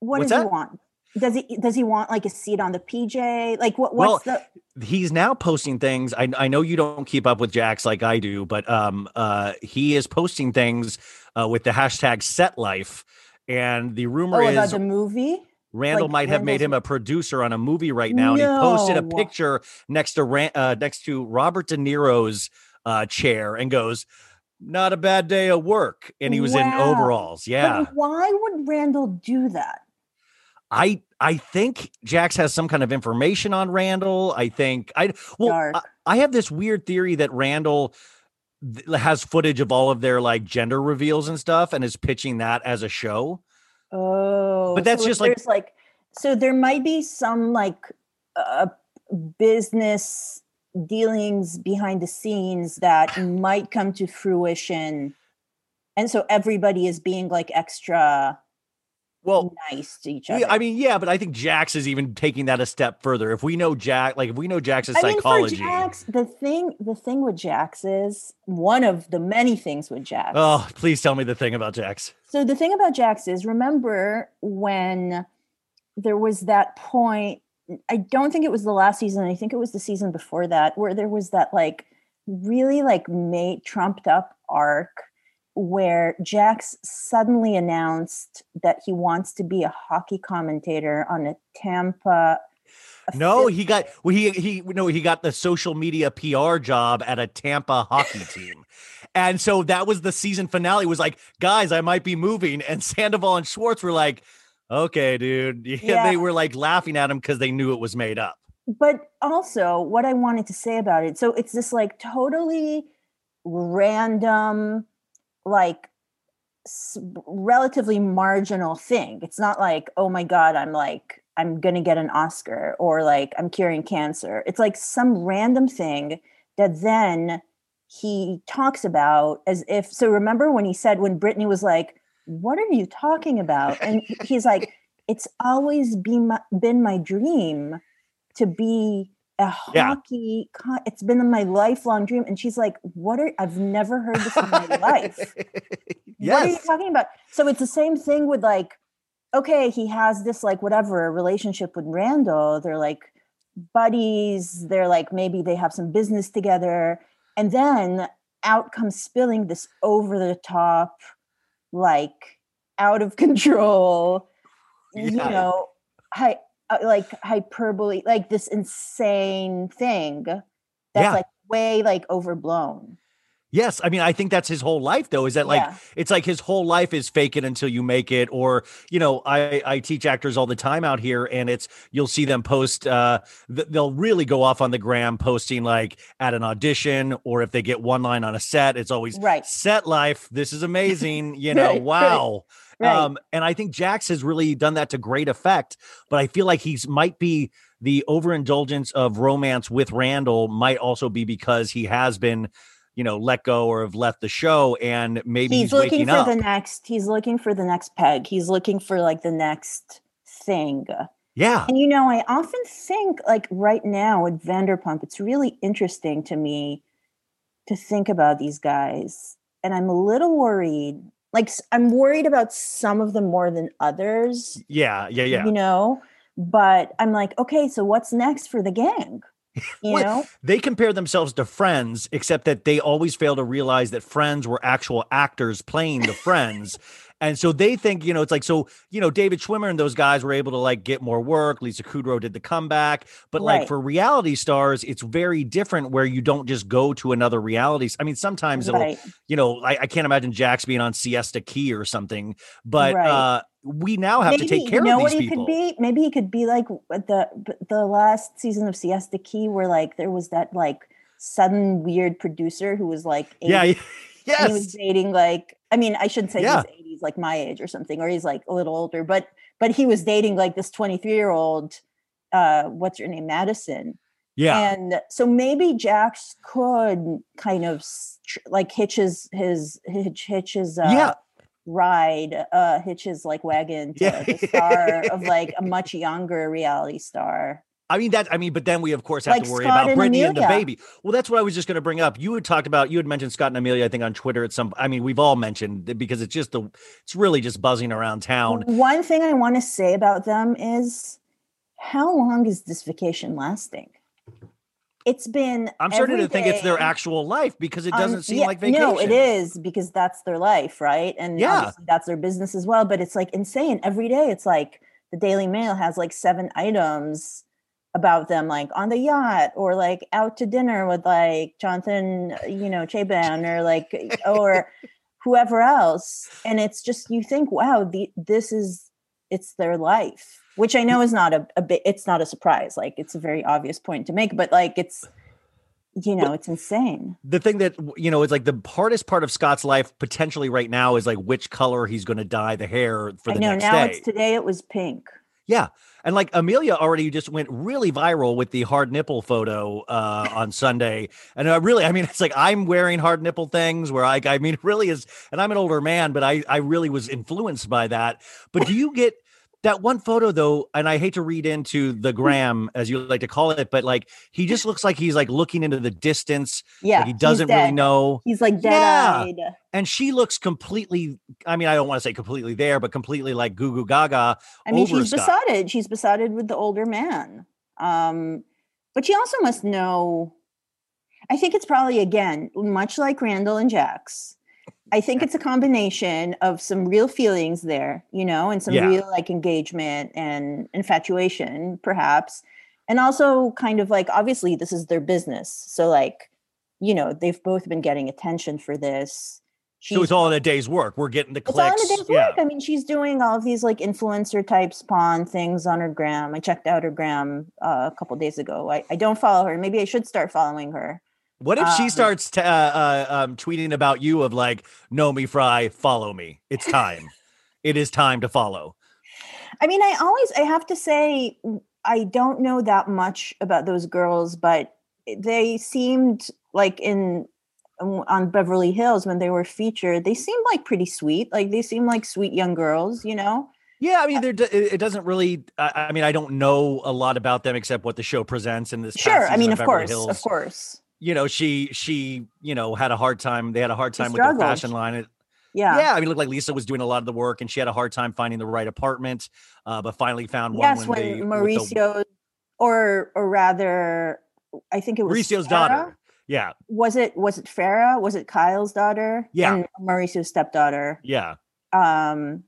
What does that? he want? Does he does he want like a seat on the PJ? Like what what's well, the he's now posting things. I I know you don't keep up with Jax like I do, but um uh he is posting things uh with the hashtag set life. And the rumor oh, is about the movie. Randall like might have made him a producer on a movie right now, no. and he posted a picture next to uh, next to Robert De Niro's uh, chair and goes, "Not a bad day of work," and he was wow. in overalls. Yeah. But why would Randall do that? I I think Jax has some kind of information on Randall. I think I well I, I, have this weird theory that Randall has footage of all of their like gender reveals and stuff and is pitching that as a show. Oh. But that's so just like like so there might be some like uh, business dealings behind the scenes that might come to fruition. And so everybody is being like extra Well, nice to each other. Yeah, I mean, yeah, but I think Jax is even taking that a step further. If we know Jack, like if we know Jax's I mean, psychology. for Jax, the thing, the thing with Jax is one of the many things with oh, Jax. oh, please tell me the thing about Jax. So the thing about Jax is, remember when there was that point? I don't think it was the last season. I think it was the season before that, where there was that like really like made trumped up arc where Jax suddenly announced that he wants to be a hockey commentator on a Tampa. No, he got well, he he no, he got the social media PR job at a Tampa hockey team. And so that was the season finale was like, guys, I might be moving. And Sandoval and Schwartz were like, okay, dude. Yeah, Yeah. They were like laughing at him because they knew it was made up. but also what I wanted to say about it. So it's this like totally random, like s- relatively marginal thing. It's not like, oh my God, I'm like, I'm going to get an Oscar or like I'm curing cancer. It's like some random thing that then he talks about as if, so remember when he said, when Brittany was like, what are you talking about? And he's like, it's always been my, been my dream to be a Yeah. hockey. It's been my lifelong dream. And she's like, "What are? I've never heard this in my life. What are you talking about?" So it's the same thing with like, okay, he has this like whatever relationship with Randall. They're like buddies. They're like maybe they have some business together, and then out comes spilling this over the top, like out of control you know, hi, like hyperbole, like this insane thing that's Yeah. like way like overblown. Yes, I mean, I think that's his whole life, though. Is that like Yeah. it's like his whole life is fake it until you make it, or you know, I I teach actors all the time out here, and it's you'll see them post. uh th- They'll really go off on the gram, posting like at an audition, or if they get one line on a set, it's always Right. set life. This is amazing, you know. Wow. Right. Um, and I think Jax has really done that to great effect, but I feel like he's might be the overindulgence of romance with Randall might also be because he has been, you know, let go or have left the show, and maybe he's, He's, looking waking for up. the next. He's looking for the next peg. He's looking for like the next thing. yeah, And you know, I often think like right now with Vanderpump, it's really interesting to me to think about these guys. And I'm a little worried. Like i'm worried about some of them more than others. yeah, yeah, yeah. you know but i'm like okay so what's next for the gang you Well, know They compare themselves to friends, except that they always fail to realize that friends were actual actors playing the friends. And so they think, you know, it's like, so, you know, David Schwimmer and those guys were able to like get more work. Lisa Kudrow did the comeback. But like for reality stars, it's very different where you don't just go to another reality. I mean, sometimes it'll, right you know, I, I can't imagine Jax being on Siesta Key or something, but Right. uh we now have to take care you know of what these he people. could be maybe he could be like the the last season of siesta key where like there was that like sudden weird producer who was like 80, Yeah. and he was dating like i mean i shouldn't say Yeah. He's like my age or something or he's like a little older but but he was dating like this 23 year old uh what's her name madison Yeah. and so maybe Jax could kind of like hitch his his hitch, hitch his uh, Yeah. ride, uh, hitch his like wagon to Yeah. the star of like a much younger reality star. I mean that. I mean, but then we of course have Like to worry Scott about and Brittany and the baby. Well, that's what I was just going to bring up. You had talked about. You had mentioned Scott and Amelia. I think on Twitter at some. I mean, we've all mentioned because it's just the. It's really just buzzing around town. One thing I want to say about them is how long is this vacation lasting? It's been. I'm starting to think it's their actual life because it Um, doesn't seem yeah, like vacation. No, it is because that's their life, right? And Yeah. obviously that's their business as well. But it's like insane. Every day it's like the Daily Mail has like seven items about them, like on the yacht or like out to dinner with like Jonathan, you know, Cheban or like or whoever else. And it's just you think, wow, the, this is it's their life. Which I know is not a, a bit it's not a surprise. Like it's a very obvious point to make, but like it's you know, it's insane. the thing that you know is like the hardest part of Scott's life potentially right now is like which color he's going to dye the hair for I the know next now day. it's today it was pink. Yeah. And like Amelia already just went really viral with the hard nipple photo uh, on Sunday. And I really, I mean, it's like I'm wearing hard nipple things where I, I mean, really is, and I'm an older man, but I, I really was influenced by that. But do you get that one photo though? And I hate to read into the gram as you like to call it, but like he just looks like he's like looking into the distance. Yeah, Like he doesn't really know. He's like dead Yeah. And she looks completely, I mean, I don't want to say completely there, but completely like goo goo gaga. I mean, she's stuff. besotted. She's besotted with the older man. Um, but she also must know. I think it's probably again much like Randall and Jax. I think it's a combination of some real feelings there, you know, and some Yeah. real like engagement and infatuation, perhaps, and also kind of like obviously this is their business, so like, you know, they've both been getting attention for this. So it's all in a day's work. We're getting the clicks. It's all in a day's yeah. work. I mean, she's doing all of these like influencer type spawn things on her gram. I checked out her gram uh, a couple days ago. I, I don't follow her. Maybe I should start following her. What if she Um, starts t- uh, uh, um, tweeting about you of like, Naomi Fry, follow me. It's time. it is time to follow. I mean, I always I have to say I don't know that much about those girls, but they seemed like in um, on Beverly Hills when they were featured, they seemed like pretty sweet. Like they seem like sweet young girls, you know. Yeah, I mean, there d- it doesn't really. I I mean, I don't know a lot about them except what the show presents in this. Sure, I mean, of Beverly course, Hills. of course. You know, she she you know had a hard time. They had a hard time with their fashion line. It, Yeah. yeah, I mean, it looked like Lisa was doing a lot of the work, and she had a hard time finding the right apartment, uh, but finally found one. yes, when, when they, with the- Mauricio, or or rather, I think it was Mauricio's Farrah? daughter. Yeah, Was it was it Farrah? Was it Kyle's daughter? Yeah. and Mauricio's stepdaughter. yeah. Um,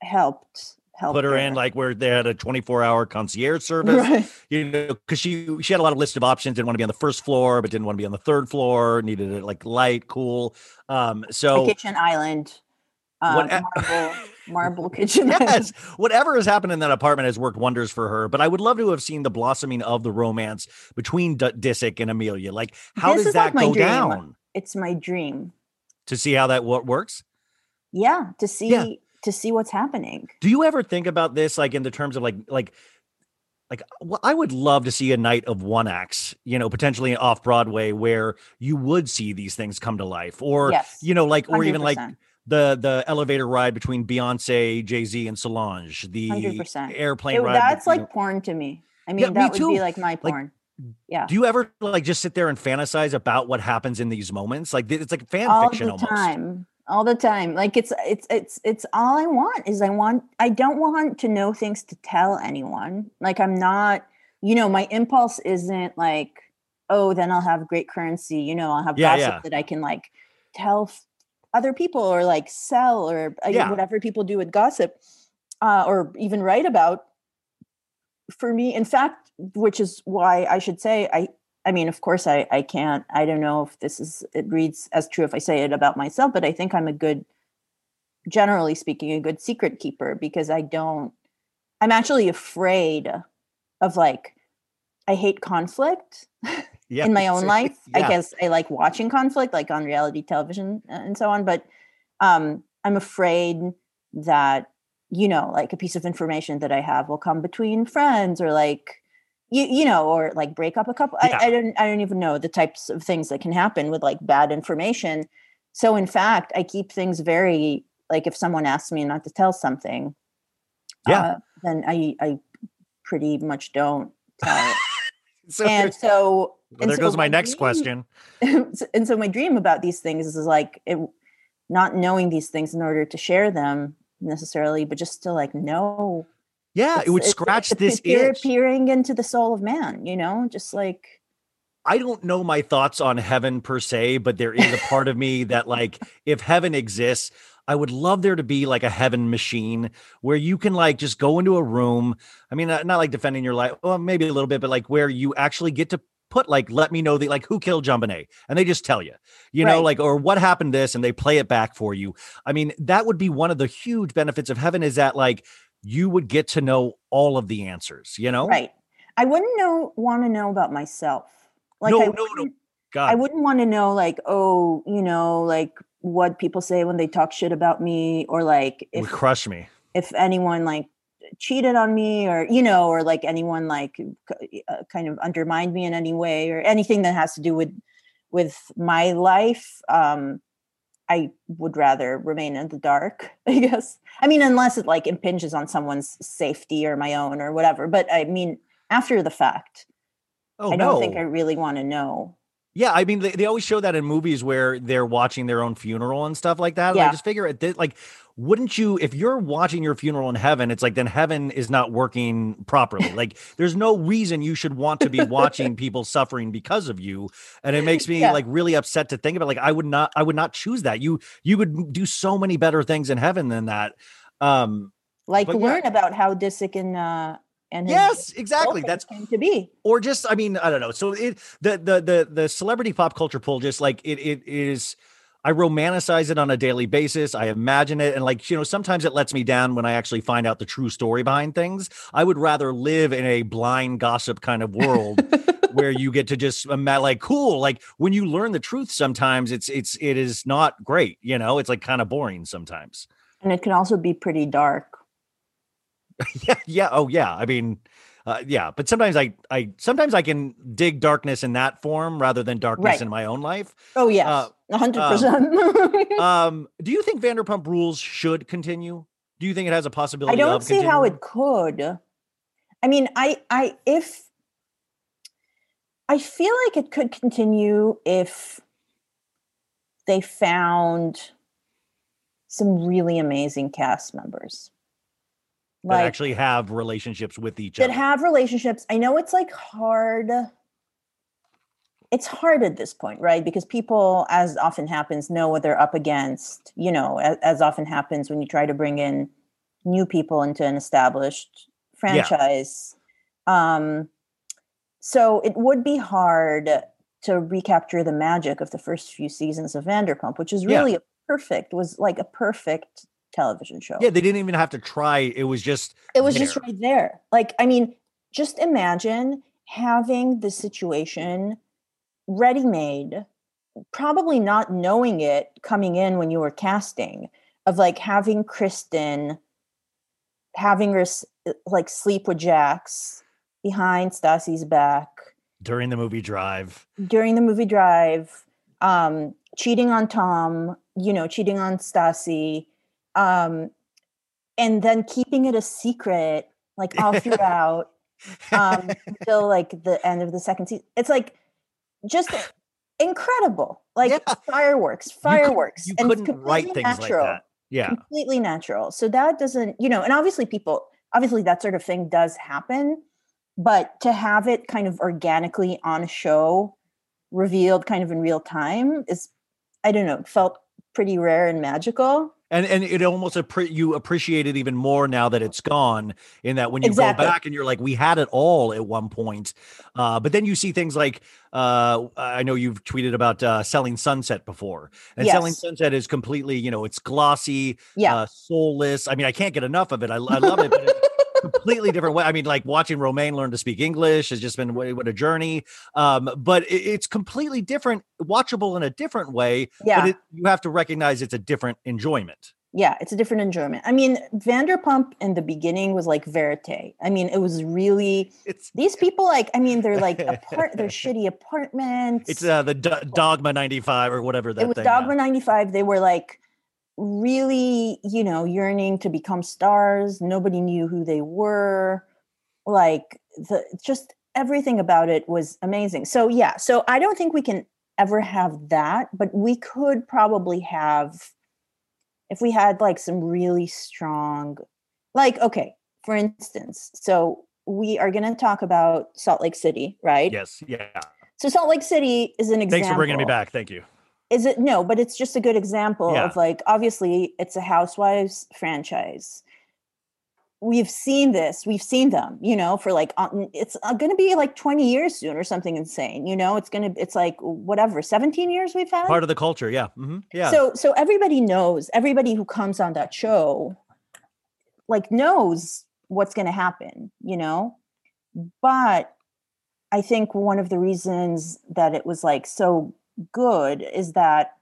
helped helped Put her in like where they had a 24 hour concierge service. right. you know, because she she had a lot of list of options. Didn't want to be on the first floor, but didn't want to be on the third floor. Needed it like light, cool. Um, so kitchen island. Um, What marble marble kitchen. island. yes, whatever has happened in that apartment has worked wonders for her. But I would love to have seen the blossoming of the romance between D- Disick and Amelia. Like, how This does is like that go dream. down? It's my dream. To see how that what works. Yeah, to see to see what's happening. Do you ever think about this, like in the terms of like like like well, I would love to see a night of one acts, you know, potentially off Broadway, where you would see these things come to life, or Yes, you know, like or even like the the elevator ride between Beyonce, Jay Z, and Solange, the 100%. airplane It- ride. that's like know. porn to me. I Yeah, mean, me that would too. be like my Like, porn. yeah. Do you ever like just sit there and fantasize about what happens in these moments? Like it's like fan all fiction the almost. time all the time like it's it's it's it's all i want is i want i don't want to know things to tell anyone like i'm not you know my impulse isn't like oh then i'll have great currency you know i'll have Yeah, gossip yeah. that i can like tell f- other people or like sell or uh, Yeah. whatever people do with gossip uh, or even write about for me in fact which is why i should say i I mean, of course, I, I can't. I don't know if this is, it reads as true if I say it about myself, but I think I'm a good, generally speaking, a good secret keeper because I don't, I'm actually afraid of like, I hate conflict Yeah, in my own life. I guess I like watching conflict, like on reality television uh, and so on. But um, I'm afraid that, you know, like a piece of information that I have will come between friends or like, you, you know, or like break up a couple. Yeah. I, I don't I don't even know the types of things that can happen with like bad information. So in fact, I keep things very like if someone asks me not to tell something, Yeah. uh, then I I pretty much don't tell it. So and so well, and there so goes my next dream- question. and so my dream about these things is like it, not knowing these things in order to share them necessarily, but just to like know. Yeah, it would it's- scratch it's this peer- itch. peering into the soul of man. You know, just like I don't know my thoughts on heaven per se, but there is a part of me that like if heaven exists, I would love there to be like a heaven machine where you can like just go into a room. I mean, not, like defending your life, well, maybe a little bit, but like where you actually get to put like, let me know the like who killed John and they just tell you, you know, like or what happened this, and they play it back for you. I mean, that would be one of the huge benefits of heaven is that like you would get to know all of the answers, you know? right. I wouldn't know want to know about myself. Like No, I no, no. wouldn't- God, I wouldn't want to know like oh you know like what people say when they talk shit about me or like it would if crush me. if anyone like cheated on me or you know or like anyone like uh, kind of undermined me in any way or anything that has to do with with my life um i would rather remain in the dark i guess i mean unless it like impinges on someone's safety or my own or whatever but i mean after the fact Oh i don't no. think i really want to know Yeah, I mean, they, they always show that in movies where they're watching their own funeral and stuff like that. And I just figure it like, wouldn't you, if you're watching your funeral in heaven, it's like then heaven is not working properly. like, there's no reason you should want to be watching people suffering because of you. And it makes me Yeah. like really upset to think about. Like, I would not, I would not choose that. You, you would do so many better things in heaven than that. Um, like But yeah. learn about how Disick and uh and yes, exactly. That's to be. or just i mean i don't know. So it the the the the celebrity pop culture pull just like it it is i romanticize it on a daily basis. I imagine it. And like you know sometimes it lets me down when i actually find out the true story behind things. I would rather live in a blind gossip kind of world where you get to just like cool. Like when you learn the truth sometimes it's it's it is not great you know? It's like kind of boring sometimes. And it can also be pretty dark yeah yeah oh yeah i mean uh, yeah but sometimes i i sometimes i can dig darkness in that form rather than darkness Right. in my own life oh yes Uh, hundred percent um do you think vanderpump rules should continue do you think it has a possibility I don't see how it could. I mean, I I if I feel like it could continue if they found some really amazing cast members. That actually have relationships with each that other have relationships. I know it's like hard. It's hard at this point, right? Because people, as often happens, know what they're up against. You know, as, as often happens when you try to bring in new people into an established franchise. Yeah. Um, so it would be hard to recapture the magic of the first few seasons of Vanderpump, which is Yeah. really a perfect, was like a perfect television show. Yeah they didn't even have to try it was just it was just right there. Like i mean just imagine having the situation ready made probably not knowing it coming in when you were casting of like having kristen having her uh, like sleep with jax behind Stassi's back. During the movie drive. During the movie drive um cheating on tom you know cheating on Stassi um and then keeping it a secret like all throughout um until like the end of the second season it's like just incredible like Yeah. fireworks You could- fireworks you and couldn't write completely things natural like that yeah completely natural. So that doesn't, you know, and obviously people, obviously that sort of thing does happen, but to have it kind of organically on a show revealed kind of in real time is, I don't know, felt pretty rare and magical. And and it almost appre- you appreciate it even more now that it's gone in that when you Exactly. go back and you're like we had it all at one point uh but then you see things like uh i know you've tweeted about uh selling sunset before and selling sunset is completely you know it's glossy Yeah. uh soulless i mean i can't get enough of it i, I love it but it's completely different way i mean like watching Romain learn to speak english has just been what, a journey um but it, it's completely different watchable in a different way Yeah. but it, you have to recognize it's a different enjoyment yeah, it's a different enjoyment. I mean, Vanderpump in the beginning was like verite. I mean, it was really it's these people like, I mean, they're like apart they're shitty apartments. It's uh, the D- Dogma 95 or whatever that it was. Dogma 95. They were like really, you know, yearning to become stars. Nobody knew who they were. Like the just everything about it was amazing. So yeah, so I don't think we can ever have that, but we could probably have if we had like some really strong like okay, for instance, so we are going to talk about Salt Lake City, right? Yes. Yeah. So Salt Lake City is an example Thanks for bringing me back. Thank you. Is it no but it's just a good example Yeah. of like obviously it's a housewives franchise we've seen this we've seen them you know for like it's going to be like 20 years soon or something insane you know it's going to it's like whatever 17 years we've had Part of the culture. Yeah. hmm Yeah. so so everybody knows everybody who comes on that show like knows what's going to happen you know but i think one of the reasons that it was like so good is that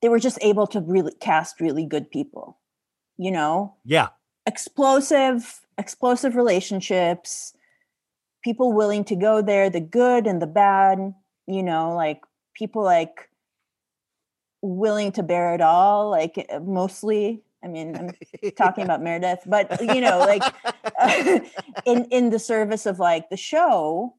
they were just able to really cast really good people you know yeah. explosive explosive relationships people willing to go there the good and the bad you know like people like willing to bear it all like uh, mostly i mean i'm talking about meredith but you know like in in the service of like the show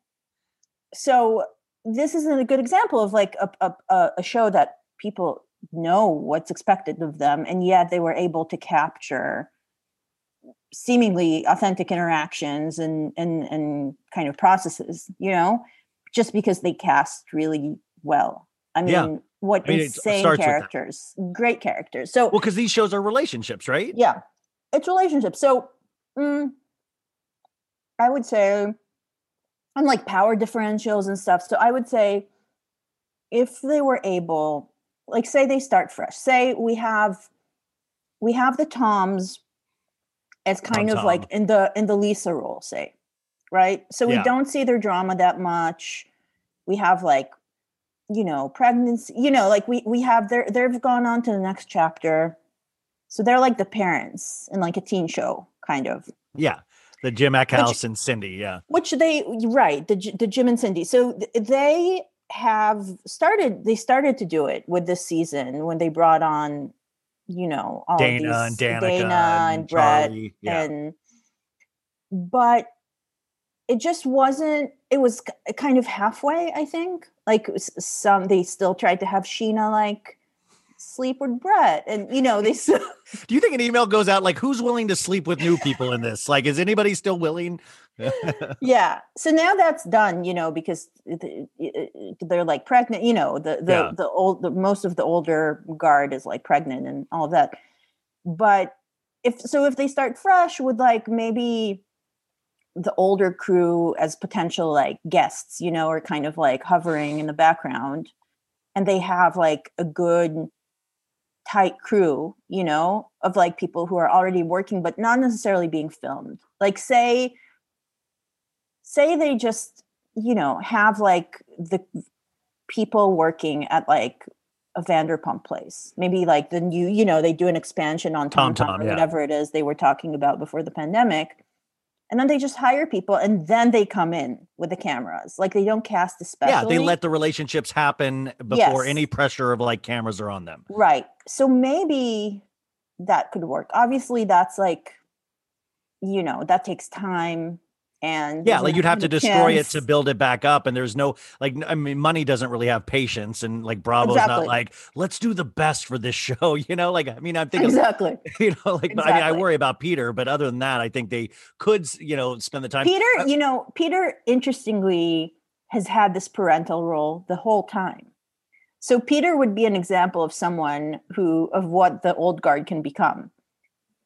so this isn't a good example of like a, a, a show that people know what's expected of them and yet they were able to capture seemingly authentic interactions and and and kind of processes you know just because they cast really well i mean Yeah. what I mean, insane starts with that. characters great characters so Well, because these shows are relationships, right? yeah it's relationships so mm, i would say unlike power differentials and stuff. So i would say if they were able like say they start fresh. Say we have we have the toms as kind Tom of like in the in the lisa role say right? So we Yeah. don't see their drama that much. We have like you know pregnancy you know like we we have their they've gone on to the next chapter. So they're like the parents in like a teen show kind of. Yeah. The Jim Eckhouse and Cindy. Yeah. which they right the the Jim and Cindy. So they have started. They started to do it with this season when they brought on, you know, all Dayna these, and Danica Dayna and and, Brett Charli, yeah. and but it just wasn't. It was kind of halfway. I think like some they still tried to have Scheana like sleep with Brett, and you know they. Do you think an email goes out like, who's willing to sleep with new people in this? Like, is anybody still willing? yeah so now that's done you know because th- uh, they're like pregnant you know the the Yeah. the old the most of the older guard is like pregnant and all that but if so if they start fresh with like maybe the older crew as potential like guests you know are kind of like hovering in the background and they have like a good tight crew you know of like people who are already working but not necessarily being filmed. Like say say they just you know have like the people working at like a Vanderpump place. Maybe like the new you know they do an expansion on Tom Tom Tom Tom, or yeah. whatever it is they were talking about before the pandemic and then they just hire people and then they come in with the cameras like they don't cast especially yeah. They let the relationships happen before Yes. any pressure of like cameras are on them. Right. So maybe that could work. Obviously, that's like, you know, that takes time. And Yeah. Like you'd have to destroy it to build it back up. And there's no, like, i mean, money doesn't really have patience. And like Bravo's not like, let's do the best for this show. You know, like, I mean, I'm thinking, Exactly. you know, like, I mean, I worry about Peter, but other than that, I think they could, you know, spend the time. Peter, Uh, you know, Peter, interestingly, has had this parental role the whole time. So Peter would be an example of someone who, of what the old guard can become.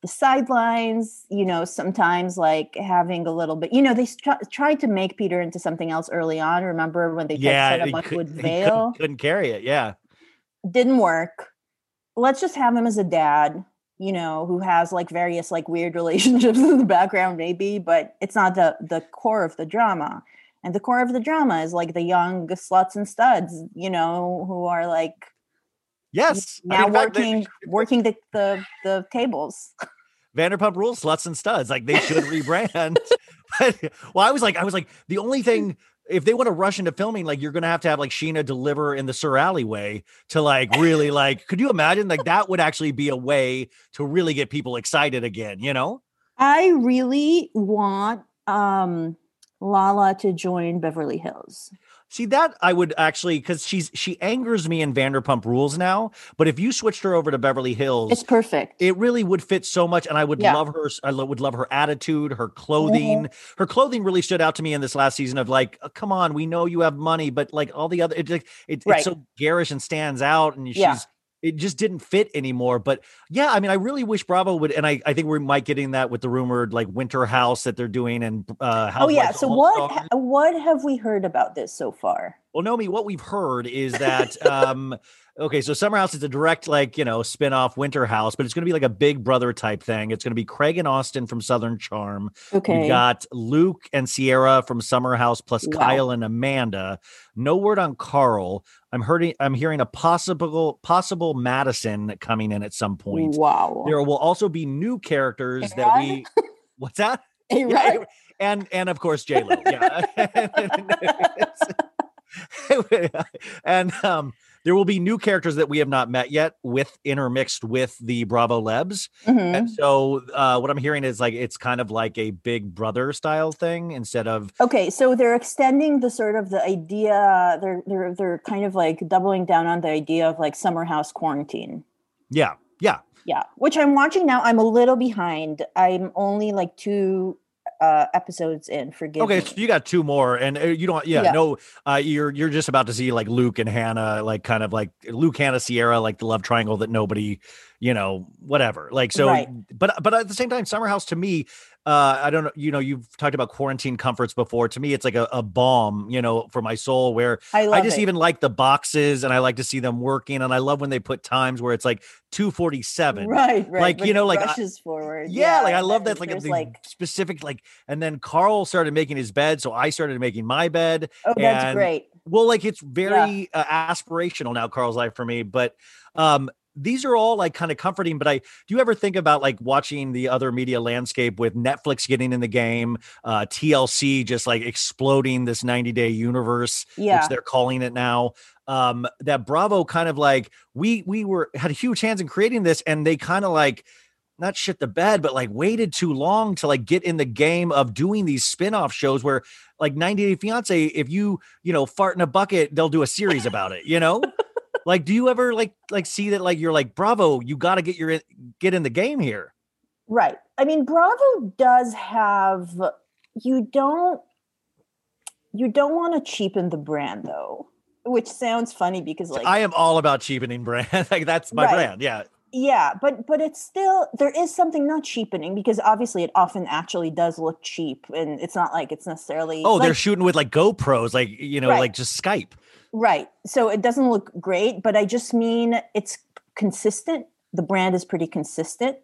The sidelines, you know, sometimes like having a little bit, you know, they tr- tried to make Peter into something else early on. Remember when they yeah. set up could- he couldn't- couldn't carry it. Yeah. didn't work. Let's just have him as a dad, you know, who has like various like weird relationships in the background, maybe, but it's not the the core of the drama. And the core of the drama is like the young sluts and studs, you know, who are like Yes. I now mean, fact, they- working working the, the the tables. Vanderpump Rules, sluts and studs. Like they should rebrand. But- well, I was like, I was like, the only thing if they want to rush into filming, like you're gonna have to have like Scheana deliver in the SUR alleyway to like really like. Could you imagine? Like that would actually be a way to really get people excited again. You know? I really want um Lala to join Beverly Hills. See that I would actually because she's she angers me in Vanderpump Rules now. But if you switched her over to Beverly Hills, It's perfect. it really would fit so much and i would Yeah. love her i lo- would love her attitude her clothing mm-hmm. her clothing really stood out to me in this last season of like oh, come on we know you have money but like all the other it, like, it, Right. it's so garish and stands out and she's Yeah. It just didn't fit anymore but yeah i mean i really wish bravo would and i, I think we might getting that with the rumored like winter house that they're doing and uh oh yeah. So what ha- what have we heard about this so far? Well, Naomi, what we've heard is that um okay, so Summer House is a direct like, you know, spin-off Winter House, but it's going to be like a Big Brother type thing. It's going to be Craig and Austin from Southern Charm. Okay. We've got Luke and Ciara from Summer House plus Wow. Kyle and Amanda. No word on Carl. I'm hearing I'm hearing a possible possible Madison coming in at some point. wow. There will also be new characters that A-Rod? we What's that? Hey, Yeah, right? and and of course J Lo. Yeah. and um, there will be new characters that we have not met yet, with intermixed with the Bravolebs. Mhm. And so, uh, what I'm hearing is like it's kind of like a Big Brother style thing instead of Okay, so they're extending the sort of the idea. They're they're they're kind of like doubling down on the idea of like summer house quarantine. yeah, yeah. Yeah, which I'm watching now. I'm a little behind. I'm only like two uh episodes in. Forgive Okay, so you got two more, and uh, you don't. Yeah, Yeah. no, uh, you're you're just about to see like Luke and Hannah, like kind of like Luke, Hannah, Ciara, like the love triangle that nobody, you know, whatever. Like so, Right. but but at the same time, Summer House to me, uh, I don't know. You know, you've talked about quarantine comforts before. To me, it's like a, a balm, you know, for my soul. Where I I just it. even like the boxes, and I like to see them working, and I love when they put times where it's like two forty seven. right, right. like, you know, like, I- forward. Yeah, like I love that, like the like specific, like, and then Carl started making his bed, so I started making my bed. oh, that's great. Well, like it's very uh, aspirational now, Carl's life for me. But um, these are all like kind of comforting. But I do you ever think about like watching the other media landscape with Netflix getting in the game, uh, TLC just like exploding this 90 day universe, Yeah. which they're calling it now. Um, that Bravo kind of like we we were had huge hands in creating this, and they kind of like not shit the bed, but like waited too long to like get in the game of doing these spin-off shows where like 90 Day Fiance, if you, you know, fart in a bucket, they'll do a series about it, you know? Like, do you ever like like see that like you're like, bravo, you gotta get your get in the game here. Right. I mean, Bravo does have you don't you don't want to cheapen the brand though, which sounds funny because like I am all about cheapening brand. like that's my Right. brand. Yeah. yeah, but but it's still there is something not cheapening because obviously it often actually does look cheap and it's not like it's necessarily Oh, they're shooting with like GoPros, like you know, Right. like just Skype. Right. So it doesn't look great, but I just mean it's consistent. The brand is pretty consistent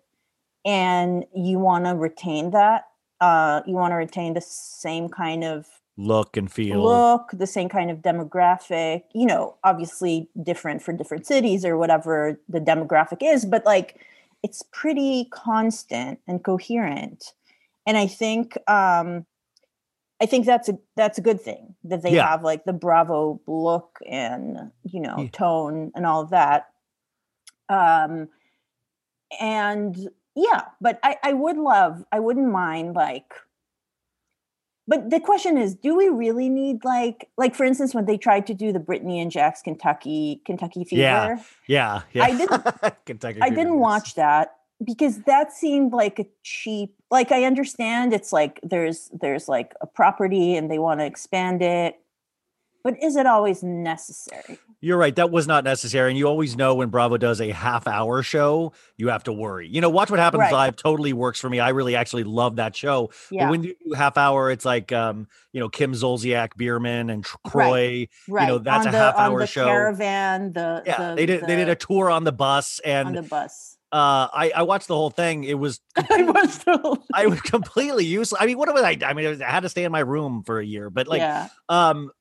and you want to retain that. Uh you want to retain the same kind of Look and feel. look, the same kind of demographic, you know, obviously different for different cities or whatever the demographic is, but like it's pretty constant and coherent. And I think um I think that's a that's a good thing that they Yeah. have like the Bravo look and you know Yeah. tone and all of that. Um and yeah, but I, I would love, I wouldn't mind like but the question is, do we really need like like for instance when they tried to do the Brittany and Jax Kentucky Kentucky Fever? Yeah, Yeah. Yeah. I didn't- Kentucky I Fever, didn't watch that because that seemed like a cheap like I understand it's like there's there's like a property and they want to expand it. But is it always necessary? You're right. That was not necessary. And you always know when Bravo does a half hour show, you have to worry. You know, Watch What Happens Right. Live totally works for me. I really actually love that show. Yeah. But when you do half hour, it's like, um, you know, Kim Zolciak, Biermann, and Tr- Right. Kroy. right. know, that's on a the, half on hour the show. Caravan, the Yeah. the, they did they did a tour on the bus and on the bus. Uh I, I watched the whole thing. It was I. I was completely useless. I mean, what was I? I mean, I had to stay in my room for a year, but like yeah. um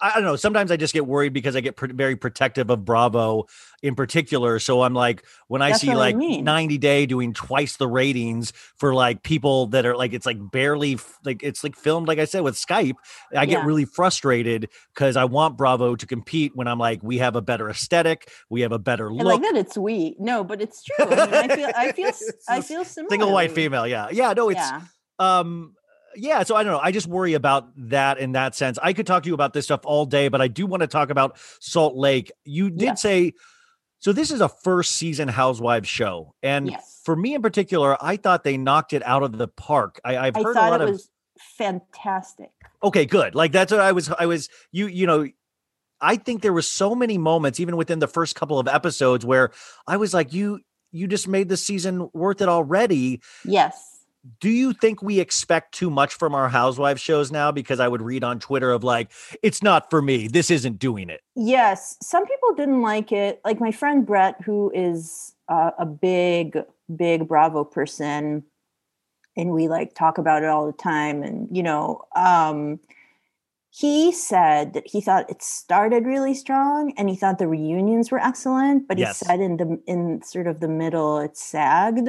I don't know. Sometimes I just get worried because I get pr- very protective of Bravo in particular. So I'm like, when I That's see what I like mean. 90 Day doing twice the ratings for like people that are like, it's like barely f- like it's like filmed, like I said, with Skype. I get really frustrated because I want Bravo to compete when I'm like, we have a better aesthetic, we have a better look. like that it's we. No, but it's true. I, mean, I feel I feel I feel similar. Single white female. Yeah. Yeah. No, it's, yeah. um yeah so i don't know i just worry about that in that sense i could talk to you about this stuff all day but i do want to talk about salt lake you did Yes. say so this is a first season housewives show and Yes. for me in particular i thought they knocked it out of the park I, i've I heard a lot it of was fantastic. okay good like that's what i was i was you you know i think there was so many moments even within the first couple of episodes where i was like you you just made the season worth it already Yes. Do you think we expect too much from our housewives shows now? Because I would read on Twitter of like, it's not for me. This isn't doing it. Yes, some people didn't like it. Like my friend Brett, who is uh, a big, big Bravo person, and we like talk about it all the time. And you know, um, he said that he thought it started really strong, and he thought the reunions were excellent. But Yes. he said in the in sort of the middle, it sagged.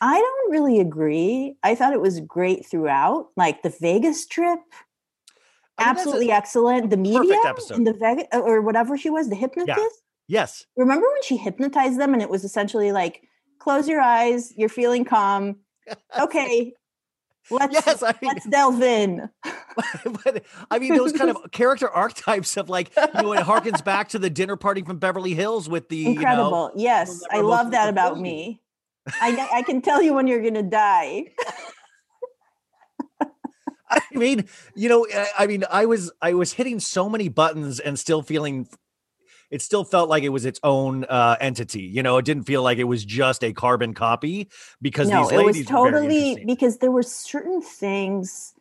I don't really agree. I thought it was great throughout, like the Vegas trip. I mean, that's a Absolutely excellent. The media episode. in the Vegas uh, or whatever she was, the hypnotist. Yes. Remember when she hypnotized them and it was essentially like, close your eyes, you're feeling calm. Okay, let's Yes, I mean- let's delve in. but I mean, those kind of character archetypes of like, you know, it harkens back to the dinner party from Beverly Hills with the Incredible. You know, yes, I love that about me. I I can tell you when you're gonna die. I mean, you know, I- mean, I was I was hitting so many buttons and still feeling it still felt like it was its own uh entity. You know, it didn't feel like it was just a carbon copy because no, these it was ladies were very totally because there were certain things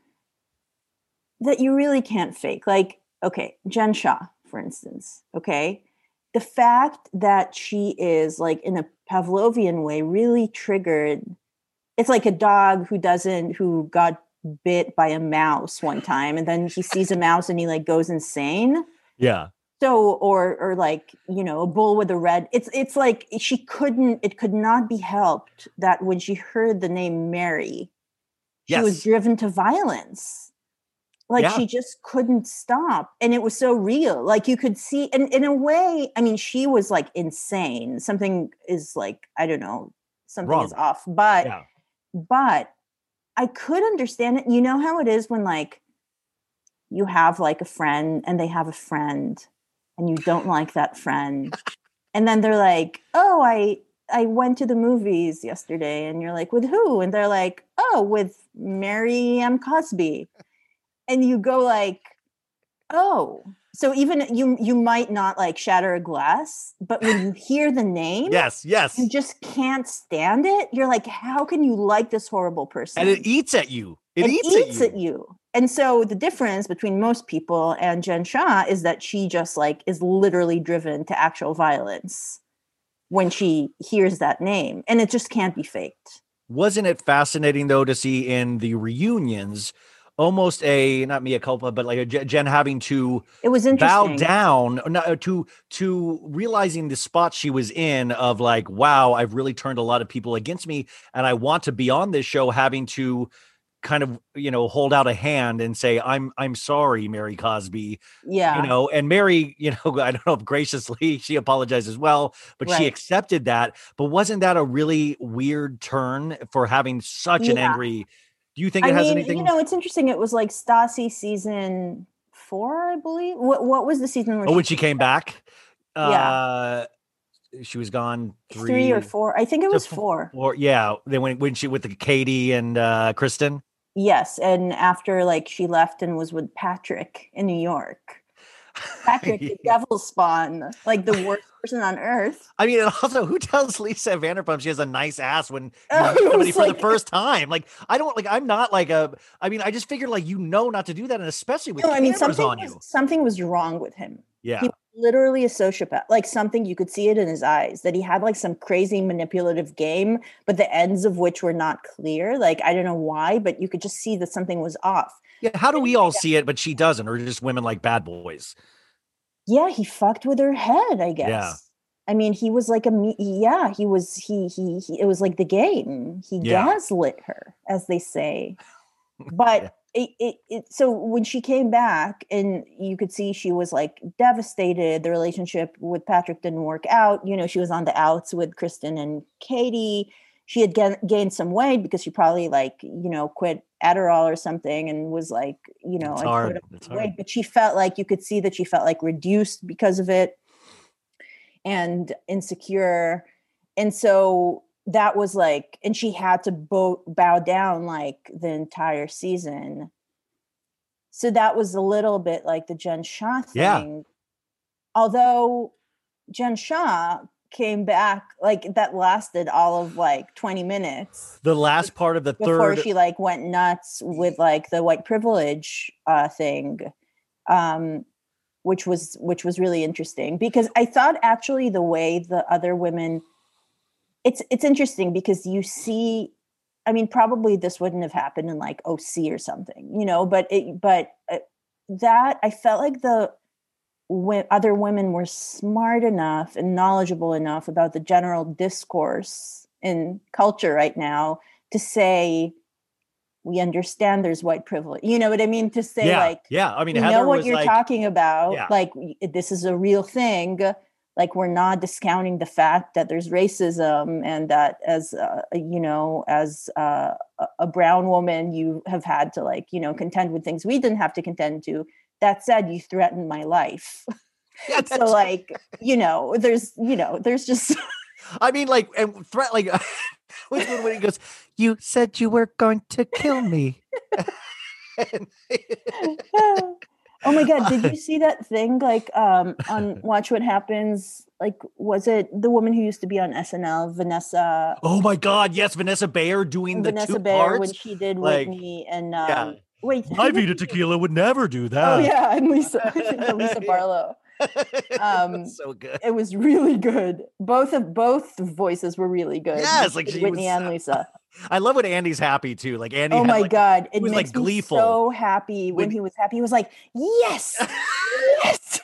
that you really can't fake. Like, okay, Jen Shah, for instance. Okay. The fact that she is like in a Pavlovian way really triggered. It's like a dog who doesn't, who got bit by a mouse one time and then he sees a mouse and he like goes insane Yeah. so or or like you know a bull with a red it's it's like she couldn't it could not be helped that when she heard the name mary she was driven to violence like Yeah. she just couldn't stop and it was so real like you could see and in a way i mean she was like insane something is like i don't know something is off but Yeah. but I could understand it. You know how it is when like you have like a friend and they have a friend and you don't like that friend. and then they're like, "Oh, I I went to the movies yesterday." And you're like, "With who?" And they're like, "Oh, with Mary M. Cosby." And you go like, "Oh." So even you you might not like shatter a glass, but when you hear the name, Yes, yes. you just can't stand it. You're like, how can you like this horrible person? And it eats at you. It, It eats, at you. And so the difference between most people and Jen Shah is that she just like is literally driven to actual violence when she hears that name. And it just can't be faked. Wasn't it fascinating though to see in the reunions almost a not mea culpa, but like a Jen having to It was bow down no, uh, to to realizing the spot she was in of like, wow, I've really turned a lot of people against me, and I want to be on this show, having to kind of you know hold out a hand and say i'm i'm sorry mary cosby Yeah. you know and mary you know i don't know if graciously she apologized as well but she accepted that but wasn't that a really weird turn for having such an angry do you think I it has mean, anything you know, it's interesting. It was like Stassi season four, I believe. What what was the season where oh when she came back Yeah. uh she was gone three, three or four? I think it was four. or yeah they went when she with the katie and uh kristen Yes, and after like she left and was with Patrick in New York. Patrick, the devil spawn, like the worst person on earth. I mean, and also, who tells Lisa Vanderpump she has a nice ass when you meet somebody for the first time? Like, I don't like. I'm not like a. I mean, I just figured like you know not to do that, and especially with No, I mean something was, something was wrong with him. Yeah, He literally a sociopath. Like something you could see it in his eyes that he had like some crazy manipulative game, but the ends of which were not clear. Like I don't know why, but you could just see that something was off. Yeah. How do we all see it, but she doesn't, or just women like bad boys? Yeah, he fucked with her head, I guess. Yeah. I mean, he was like a me- yeah, he was he he, he it was like the game. He Yeah. gaslit her, as they say. But it, it it so when she came back and you could see she was like devastated, the relationship with Patrick didn't work out. You know, she was on the outs with Kristen and Katie. She had ga- gained some weight because she probably like, you know, quit Adderall or something and was like, you know, hard. Weight, hard. but she felt like you could see that she felt like reduced because of it and insecure and so that was like and she had to bow, bow down like the entire season so that was a little bit like the jen shah thing Yeah. although jen shah came back like that lasted all of like 20 minutes The last part of the before third. she like went nuts with like the white privilege uh thing um which was which was really interesting because i thought actually the way the other women it's it's interesting because you see i mean probably this wouldn't have happened in like oc or something you know but it but uh, that i felt like the when other women were smart enough and knowledgeable enough about the general discourse in culture right now to say we understand there's white privilege you know what i mean to say yeah, like yeah. I mean, Heather know what you're like, talking about Yeah. like this is a real thing like we're not discounting the fact that there's racism and that as uh, you know as uh, a brown woman you have had to like you know contend with things we didn't have to contend to that said you threatened my life Yeah, so like you know there's you know there's just I mean, like, and threat, like, was good when he goes, "You said you were going to kill me." And- oh my god did you see that thing like um on watch what happens like was it the woman who used to be on snl vanessa oh my God! Yes, Vanessa Bayer doing the vanessa two bayer parts. when she did like, whitney and um yeah. Wait My who did Vida she Tequila would never do that. oh yeah and lisa lisa barlow Um, so good. it was really good both of both voices were really good Yes, like whitney was- and lisa I love when Andy's happy too. Like Andy. oh had, my like, god it was, like, makes me gleeful. so happy when When- he was happy he was like yes yes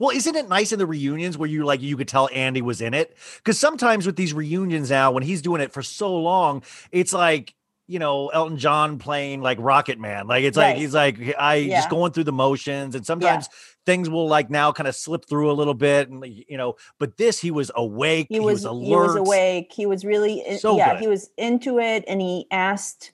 well, isn't it nice in the reunions where you like you could tell Andy was in it? Because sometimes with these reunions now, when he's doing it for so long, it's like you know Elton John playing like Rocket Man. Like it's like he's like I Yeah. just going through the motions, and sometimes things will like now kind of slip through a little bit, and you know. But this, he was awake. he was, alert. he was awake he was really So yeah good. he was into it and he asked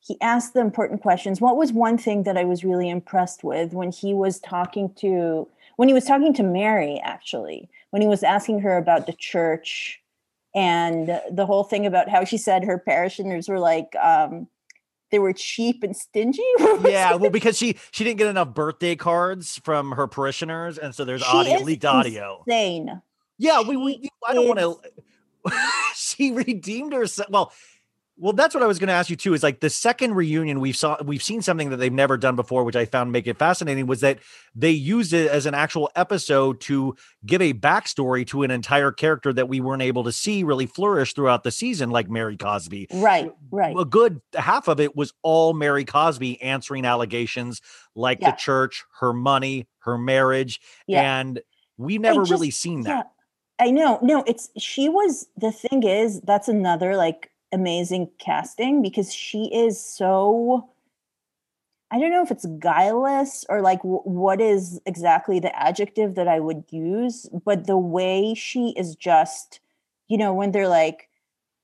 he asked the important questions what was one thing that i was really impressed with when he was talking to when he was talking to mary actually when he was asking her about the church and the whole thing about how she said her parishioners were like um they were cheap and stingy Yeah, well, because she she didn't get enough birthday cards from her parishioners, and so there's She audio leaked audio. insane Yeah, we, we I don't want to. she redeemed herself. Well, well, that's what I was going to ask you too. Is like the second reunion we've saw we've seen something that they've never done before, which I found make it fascinating. Was that they used it as an actual episode to give a backstory to an entire character that we weren't able to see really flourish throughout the season, like Mary Cosby. right right A good half of it was all Mary Cosby answering allegations like Yeah. the church, her money, her marriage, yeah and we never just- really seen that. Yeah, I know. No, it's she was the thing is that's another like amazing casting because she is so I don't know if it's guileless or like w- what is exactly the adjective that I would use, but the way she is just, you know, when they're like,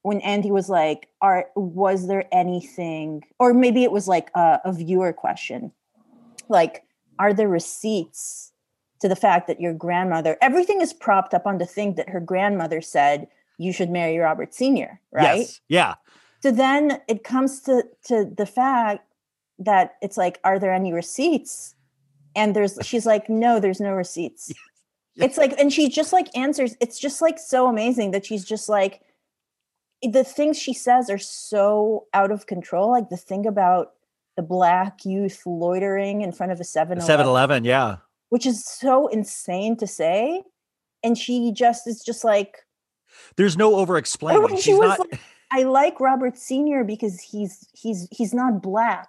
when Andy was like, "Are was there anything?" Or maybe it was like a, a viewer question, like, "Are there receipts to the fact that your grandmother?" Everything is propped up on the thing that her grandmother said you should marry Robert Senior, right? Yes. Yeah. so then it comes to to the fact that it's like are there any receipts and there's she's like no there's no receipts it's like and she just like answers it's just like so amazing that she's just like the things she says are so out of control like the thing about the black youth loitering in front of a 7 7 Eleven. Yeah. which is so insane to say and she just is just like There's no over explaining. she She's was not. like, I like Robert Senior because he's he's he's not black.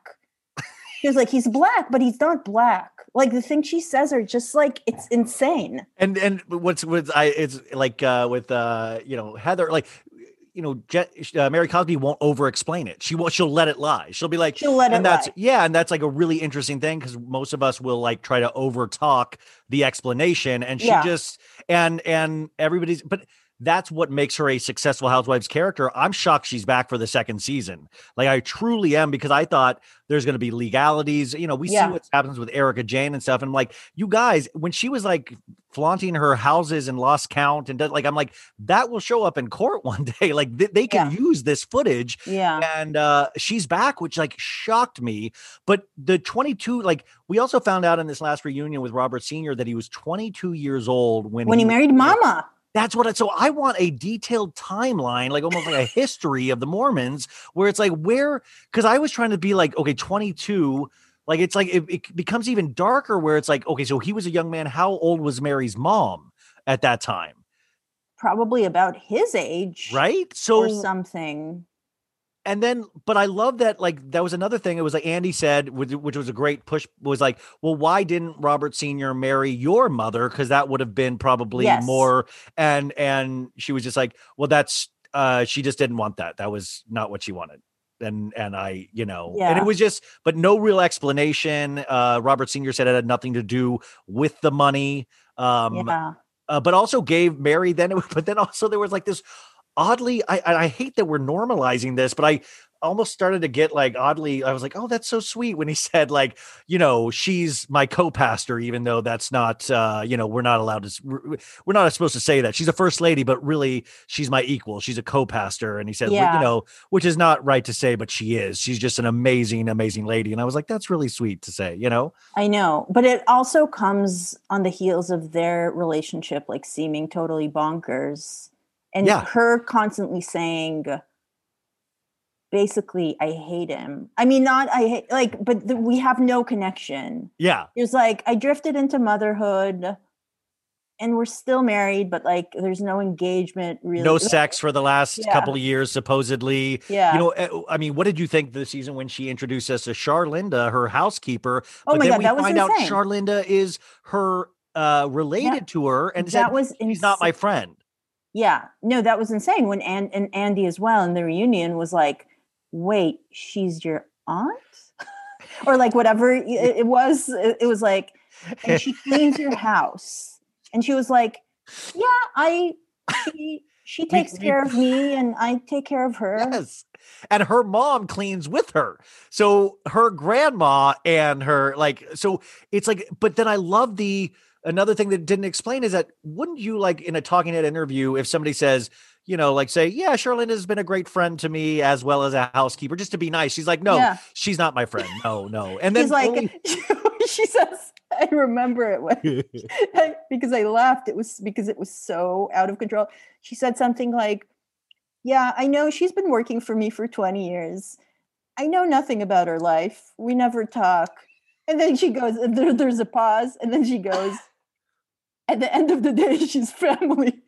She was like, he's black, but he's not black. Like the things she says are just like it's insane. and and what's what's I it's like uh with uh you know Heather like you know uh, Mary Cosby won't over explain it. She won't. She'll let it lie. She'll be like, She'll let and it that's lie. yeah, and that's like a really interesting thing because most of us will like try to over talk the explanation, and she Yeah. just and and everybody's but. That's what makes her a successful housewives character. I'm shocked she's back for the second season. Like I truly am because I thought there's going to be legalities. You know, we Yeah. see what happens with Erika Jayne and stuff. And I'm like, you guys, when she was like flaunting her houses and lost count and does, like, I'm like, that will show up in court one day. Like th- they can Yeah. use this footage Yeah. and uh she's back which like shocked me but the 22 like we also found out in this last reunion with robert senior that he was 22 years old when, When he married Mama. That's what I so I want a detailed timeline, like almost like a history of the Mormons, where it's like where because I was trying to be like, okay, 22, like it's like it, it becomes even darker where it's like, okay, so he was a young man. How old was Mary's mom at that time? Probably about his age, Right? Or So something. And then but i love that like that was another thing. It was like andy said which, was a great push was like well why didn't robert senior marry your mother? Because that would have been probably Yes. more and and she was just like well that's uh she just didn't want that. That was not what she wanted. And and i you know and it was just but no real explanation. Uh robert senior said it had nothing to do with the money. Um yeah. uh, but also gave Mary then it, but then also there was like this oddly I I I hate that we're normalizing this but I almost started to get like oddly I was like oh that's so sweet when he said like you know she's my co-pastor even though that's not uh you know we're not allowed to we're not supposed to say that. She's a first lady but really she's my equal. She's a co-pastor. And he said well, Yeah. you know which is not right to say but she is. She's just an amazing amazing lady. And I was like that's really sweet to say you know? I know, but it also comes on the heels of their relationship like seeming totally bonkers and Yeah. her constantly saying basically I hate him. I mean not I hate like but th- we have no connection. yeah It was like I drifted into motherhood and we're still married but like there's no engagement really. no sex for the last Yeah. couple of years supposedly Yeah. you know eh, i mean what did you think this season when she introduced us to charlinda her housekeeper Oh but my then God, we that was find out insane. charlinda is her uh related to her and that said was she's not my friend Yeah, no, that was insane. When and and Andy as well in the reunion was like, "Wait, she's your aunt," or like whatever it, it was. It, it was like, and she cleans your house, and she was like, "Yeah, I she she takes we- care of me, and I take care of her." yes and her mom cleans with her so her grandma and her like so it's like but then i love the another thing that didn't explain is that wouldn't you like in a talking head interview if somebody says you know like say yeah charlene has been a great friend to me as well as a housekeeper just to be nice she's like no Yeah. she's not my friend no no and then like, only- she says, I remember it when because I laughed. It was because it was so out of control. She said something like, Yeah, I know she's been working for me for 20 years. I know nothing about her life. We never talk. And then she goes, and there, there's a pause, and then she goes, At the end of the day, she's family.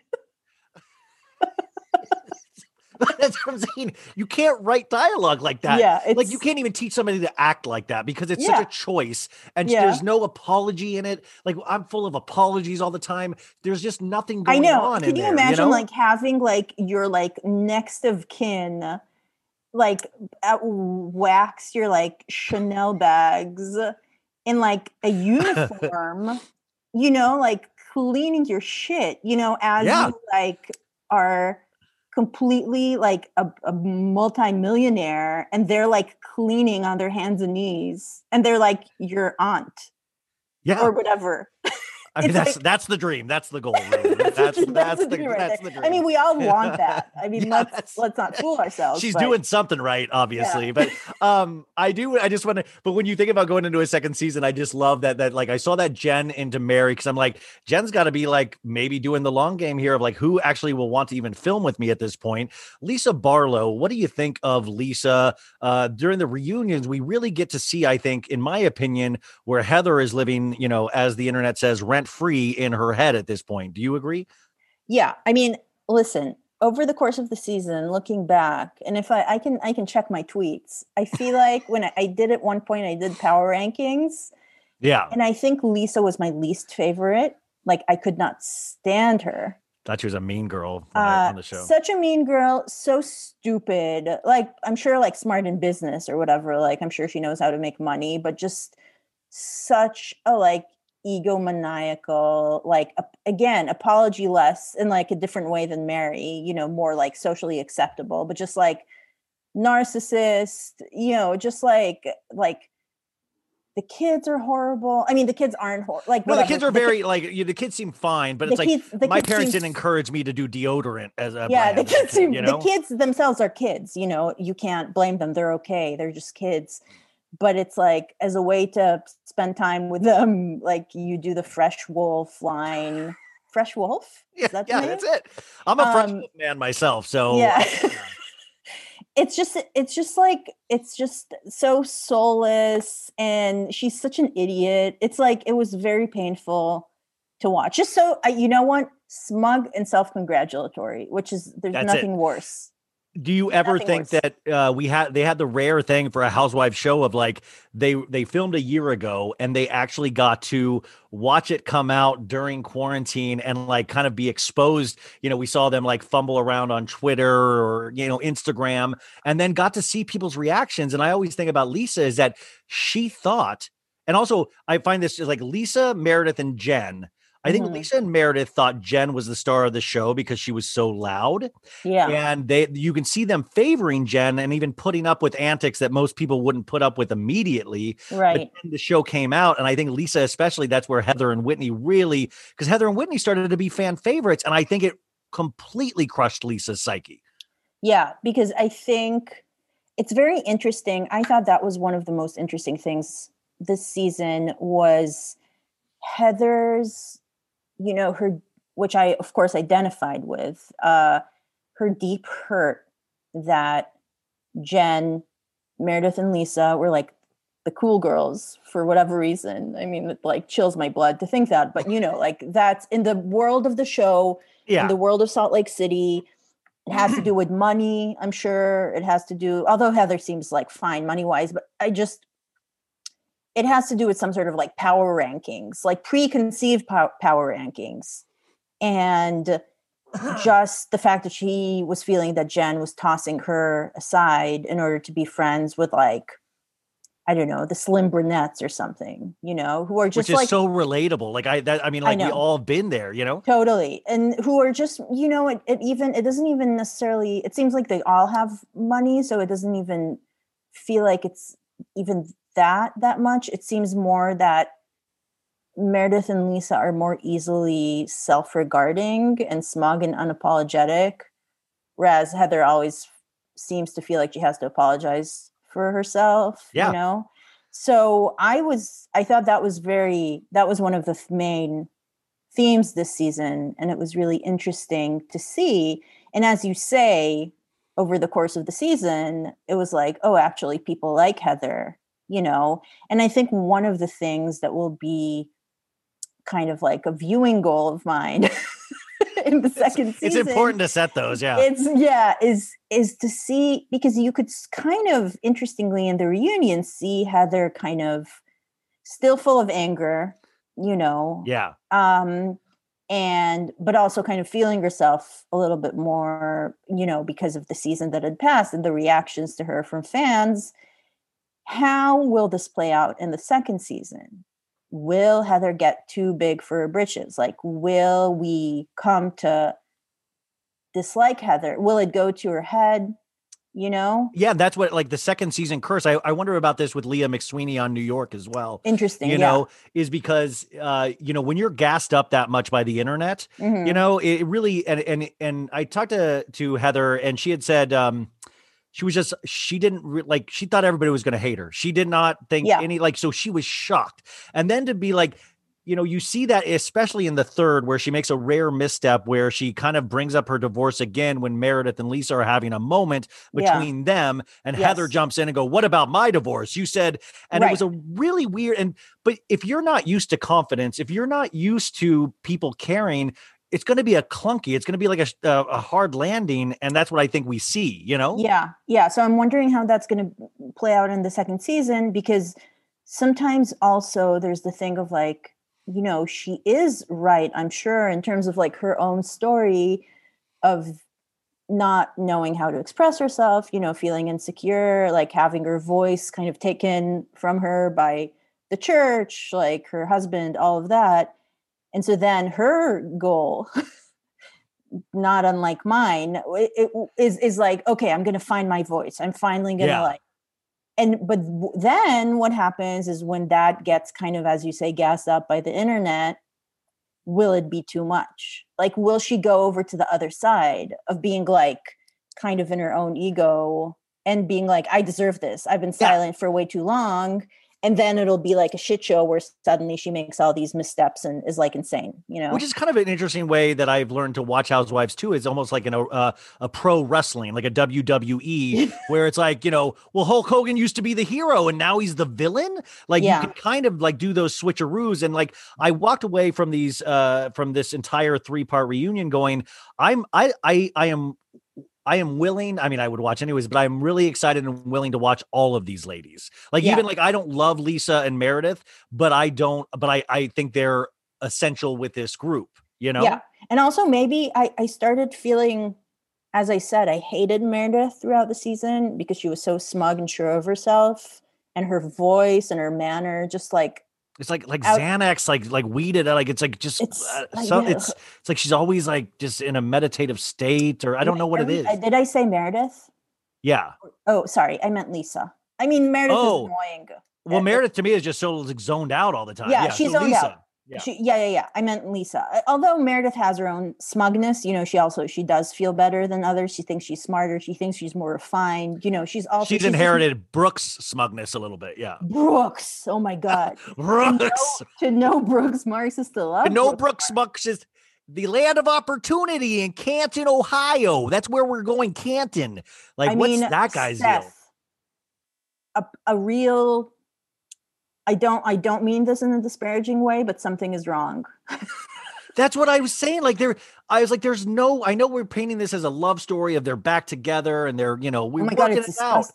That's what I'm saying. You can't write dialogue like that. Yeah, like you can't even teach somebody to act like that because it's Yeah. such a choice and Yeah. there's no apology in it. Like I'm full of apologies all the time. There's just nothing I know. on Can you there, imagine know? like having like your like next of kin like at wax your like Chanel bags in like a uniform, you know, like cleaning your shit, you know, as Yeah. you like are completely like a, a multi-millionaire and they're like cleaning on their hands and knees and they're like your aunt yeah. or whatever. I mean that's like- that's the dream. That's the goal. really. That's that's, the, dream that's right the dream. I mean, we all want that. I mean, Yeah, let's let's not fool ourselves. She's but- doing something right, obviously. But um, I do. I just want to. But when you think about going into a second season, I just love that. That like I saw that Jen into Mary because I'm like Jen's got to be like maybe doing the long game here of like who actually will want to even film with me at this point. Lisa Barlow, what do you think of Lisa uh, during the reunions? We really get to see, I think, in my opinion, where Heather is living. You know, as the internet says, rent free in her head at this point. Do you agree? Yeah, I mean, listen. Over the course of the season, looking back, and if I, I can, I can check my tweets. I feel like when I, I did at one point, I did power rankings, Yeah, and I think Lisa was my least favorite. Like I could not stand her. thought she was a mean girl I- Uh, on the show. Such a mean girl, so stupid. Like I'm sure, like smart in business or whatever. Like I'm sure she knows how to make money, but just such a like egomaniacal. Like again, apology less in like a different way than Mary. You know, more like socially acceptable, but just like narcissist. You know, just like like. The kids are horrible. I mean, the kids aren't like. No, the kids are ki- very like you, the kids seem fine, but it's like kids- the my parents didn't encourage me to do deodorant as a yeah the kids seem, you know? the kids themselves are kids you know you can't blame them they're okay they're just kids but it's like as a way to spend time with them like you do the fresh wolf line. Fresh Wolf. Is Yeah, that yeah, that's it. I'm a French Um, Wolf man myself, so yeah. it's just it's just like it's just so soulless and she's such an idiot. It's like it was very painful to watch. Just so uh, you know what? Smug and self-congratulatory which is there's That's it. nothing worse Do you ever Nothing think worse. that uh, we had they had the rare thing for a housewife show of like they they filmed a year ago and they actually got to watch it come out during quarantine and like kind of be exposed. You know, we saw them like fumble around on Twitter or you know Instagram, and then got to see people's reactions. And I always think about Lisa is that she thought, and also I find this is like Lisa, Meredith, and Jen. I think Mhm. Lisa and Meredith thought Jen was the star of the show because she was so loud yeah and they you can see them favoring Jen and even putting up with antics that most people wouldn't put up with immediately. right But then the show came out, and I think Lisa, especially, that's where Heather and Whitney really because Heather and Whitney started to be fan favorites, and I think it completely crushed Lisa's psyche. Yeah, because I think it's very interesting. I thought that was one of the most interesting things this season was Heather's, you know, her which I of course identified with, uh her deep hurt that Jen, Meredith and Lisa were like the cool girls for whatever reason. I mean, it like chills my blood to think that, but you know, like that's in the world of the show, Yeah, in the world of Salt Lake City. It has to do with money, I'm sure. It has to do, although Heather seems like fine money wise, but I just, it has to do with some sort of like power rankings, like preconceived pow- power rankings. And uh-huh. just the fact that she was feeling that Jen was tossing her aside in order to be friends with like, I don't know, the slim brunettes or something, you know, who are just which is like so relatable. Like I, that I mean, I like we know. all been there, you know. totally and who are just you know it, it even it doesn't even necessarily it seems like they all have money so it doesn't even feel like it's even that that much. It seems more that meredith and lisa are more easily self-regarding and smug and unapologetic whereas heather always seems to feel like she has to apologize for herself Yeah. you know? So i was i thought that was very that was one of the th- main themes this season and it was really interesting to see. And as you say over the course of the season it was like oh actually people like heather you know and i think one of the things that will be kind of like a viewing goal of mine in the second It's season important to set those. Yeah, it's yeah is is to see because you could kind of interestingly in the reunion see heather kind of still full of anger you know yeah. um and but also kind of feeling herself a little bit more you know because of the season that had passed and the reactions to her from fans how will this play out in the second season will heather get too big for her britches like will we come to dislike heather will it go to her head you know Yeah, that's what like the second season curse. I, I wonder about this with Leah McSweeney on New York as well. interesting you yeah. know, is because uh, you know, when you're gassed up that much by the internet, Mhm. you know, it it really and and and I talked to to Heather and she had said um she was just she didn't re- like she thought everybody was going to hate her. She did not think Yeah. any like so she was shocked. And then to be like you know, you see that especially in the third where she makes a rare misstep where she kind of brings up her divorce again when Meredith and Lisa are having a moment Yeah. between them and Heather jumps in and go, "What about my divorce?" You said and it was a really weird and but if you're not used to confidence, if you're not used to people caring, it's going to be a clunky. It's going to be like a, a uh, a hard landing, and that's what I think we see. You know? Yeah, yeah. So I'm wondering how that's going to play out in the second season because sometimes also there's the thing of like, you know, she is right, I'm sure, in terms of like her own story of not knowing how to express herself, you know, feeling insecure, like having her voice kind of taken from her by the church, like her husband, all of that. And so then her goal not unlike mine it, it is is like okay i'm gonna find my voice i'm finally gonna Yeah. like and but then what happens is when that gets kind of as you say gassed up by the internet will it be too much like will she go over to the other side of being like kind of in her own ego and being like i deserve this i've been Yeah. silent for way too long and then it'll be like a shit show where suddenly she makes all these missteps and is like insane you know Which is kind of an interesting way that I've learned to watch Housewives too. Is almost like an, uh, a pro wrestling, like a WWE, where it's like you know, well, Hulk Hogan used to be the hero and now he's the villain. Like Yeah. you can kind of like do those switcheroos. And like I walked away from these uh from this entire three part reunion going, I'm I I I am. I am willing. I mean, I would watch anyways, but I'm really excited and willing to watch all of these ladies. Like Yeah. even like I don't love Lisa and Meredith, but I don't. But I I think they're essential with this group. You know. Yeah. And also maybe I, I started feeling, as I said, I hated Meredith throughout the season because she was so smug and sure of herself and her voice and her manner, just like It's like like Out- Xanax, like like weeded. Like it's like just It's uh, like, so it's it's like she's always like just in a meditative state, or I don't know what it is. Did I say Meredith? Yeah. Oh, sorry. I meant Lisa. I mean, Meredith Oh. is annoying. Well, Uh, Meredith to me is just so like zoned out all the time. Yeah, Yeah, she's so zoned Lisa. out. Yeah. She, yeah, yeah, yeah. I meant Lisa. Uh, Although Meredith has her own smugness, you know, she also she does feel better than others. She thinks she's smarter. She thinks she's more refined. You know, she's also she's just- inherited Brooks' smugness a little bit. Yeah. Brooks. Oh my god. Brooks. to know Brooks Marks is to love. no Brooks Smucks is the land of opportunity in Canton, Ohio. That's where we're going, Canton. Like, I what's mean, that guy's deal? A, a real. I don't. I don't mean this in a disparaging way, but something is wrong. That's what I was saying. Like there, I was like, there's no. I know we're painting this as a love story of they're back together and they're, you know, we're oh god, working it's it out.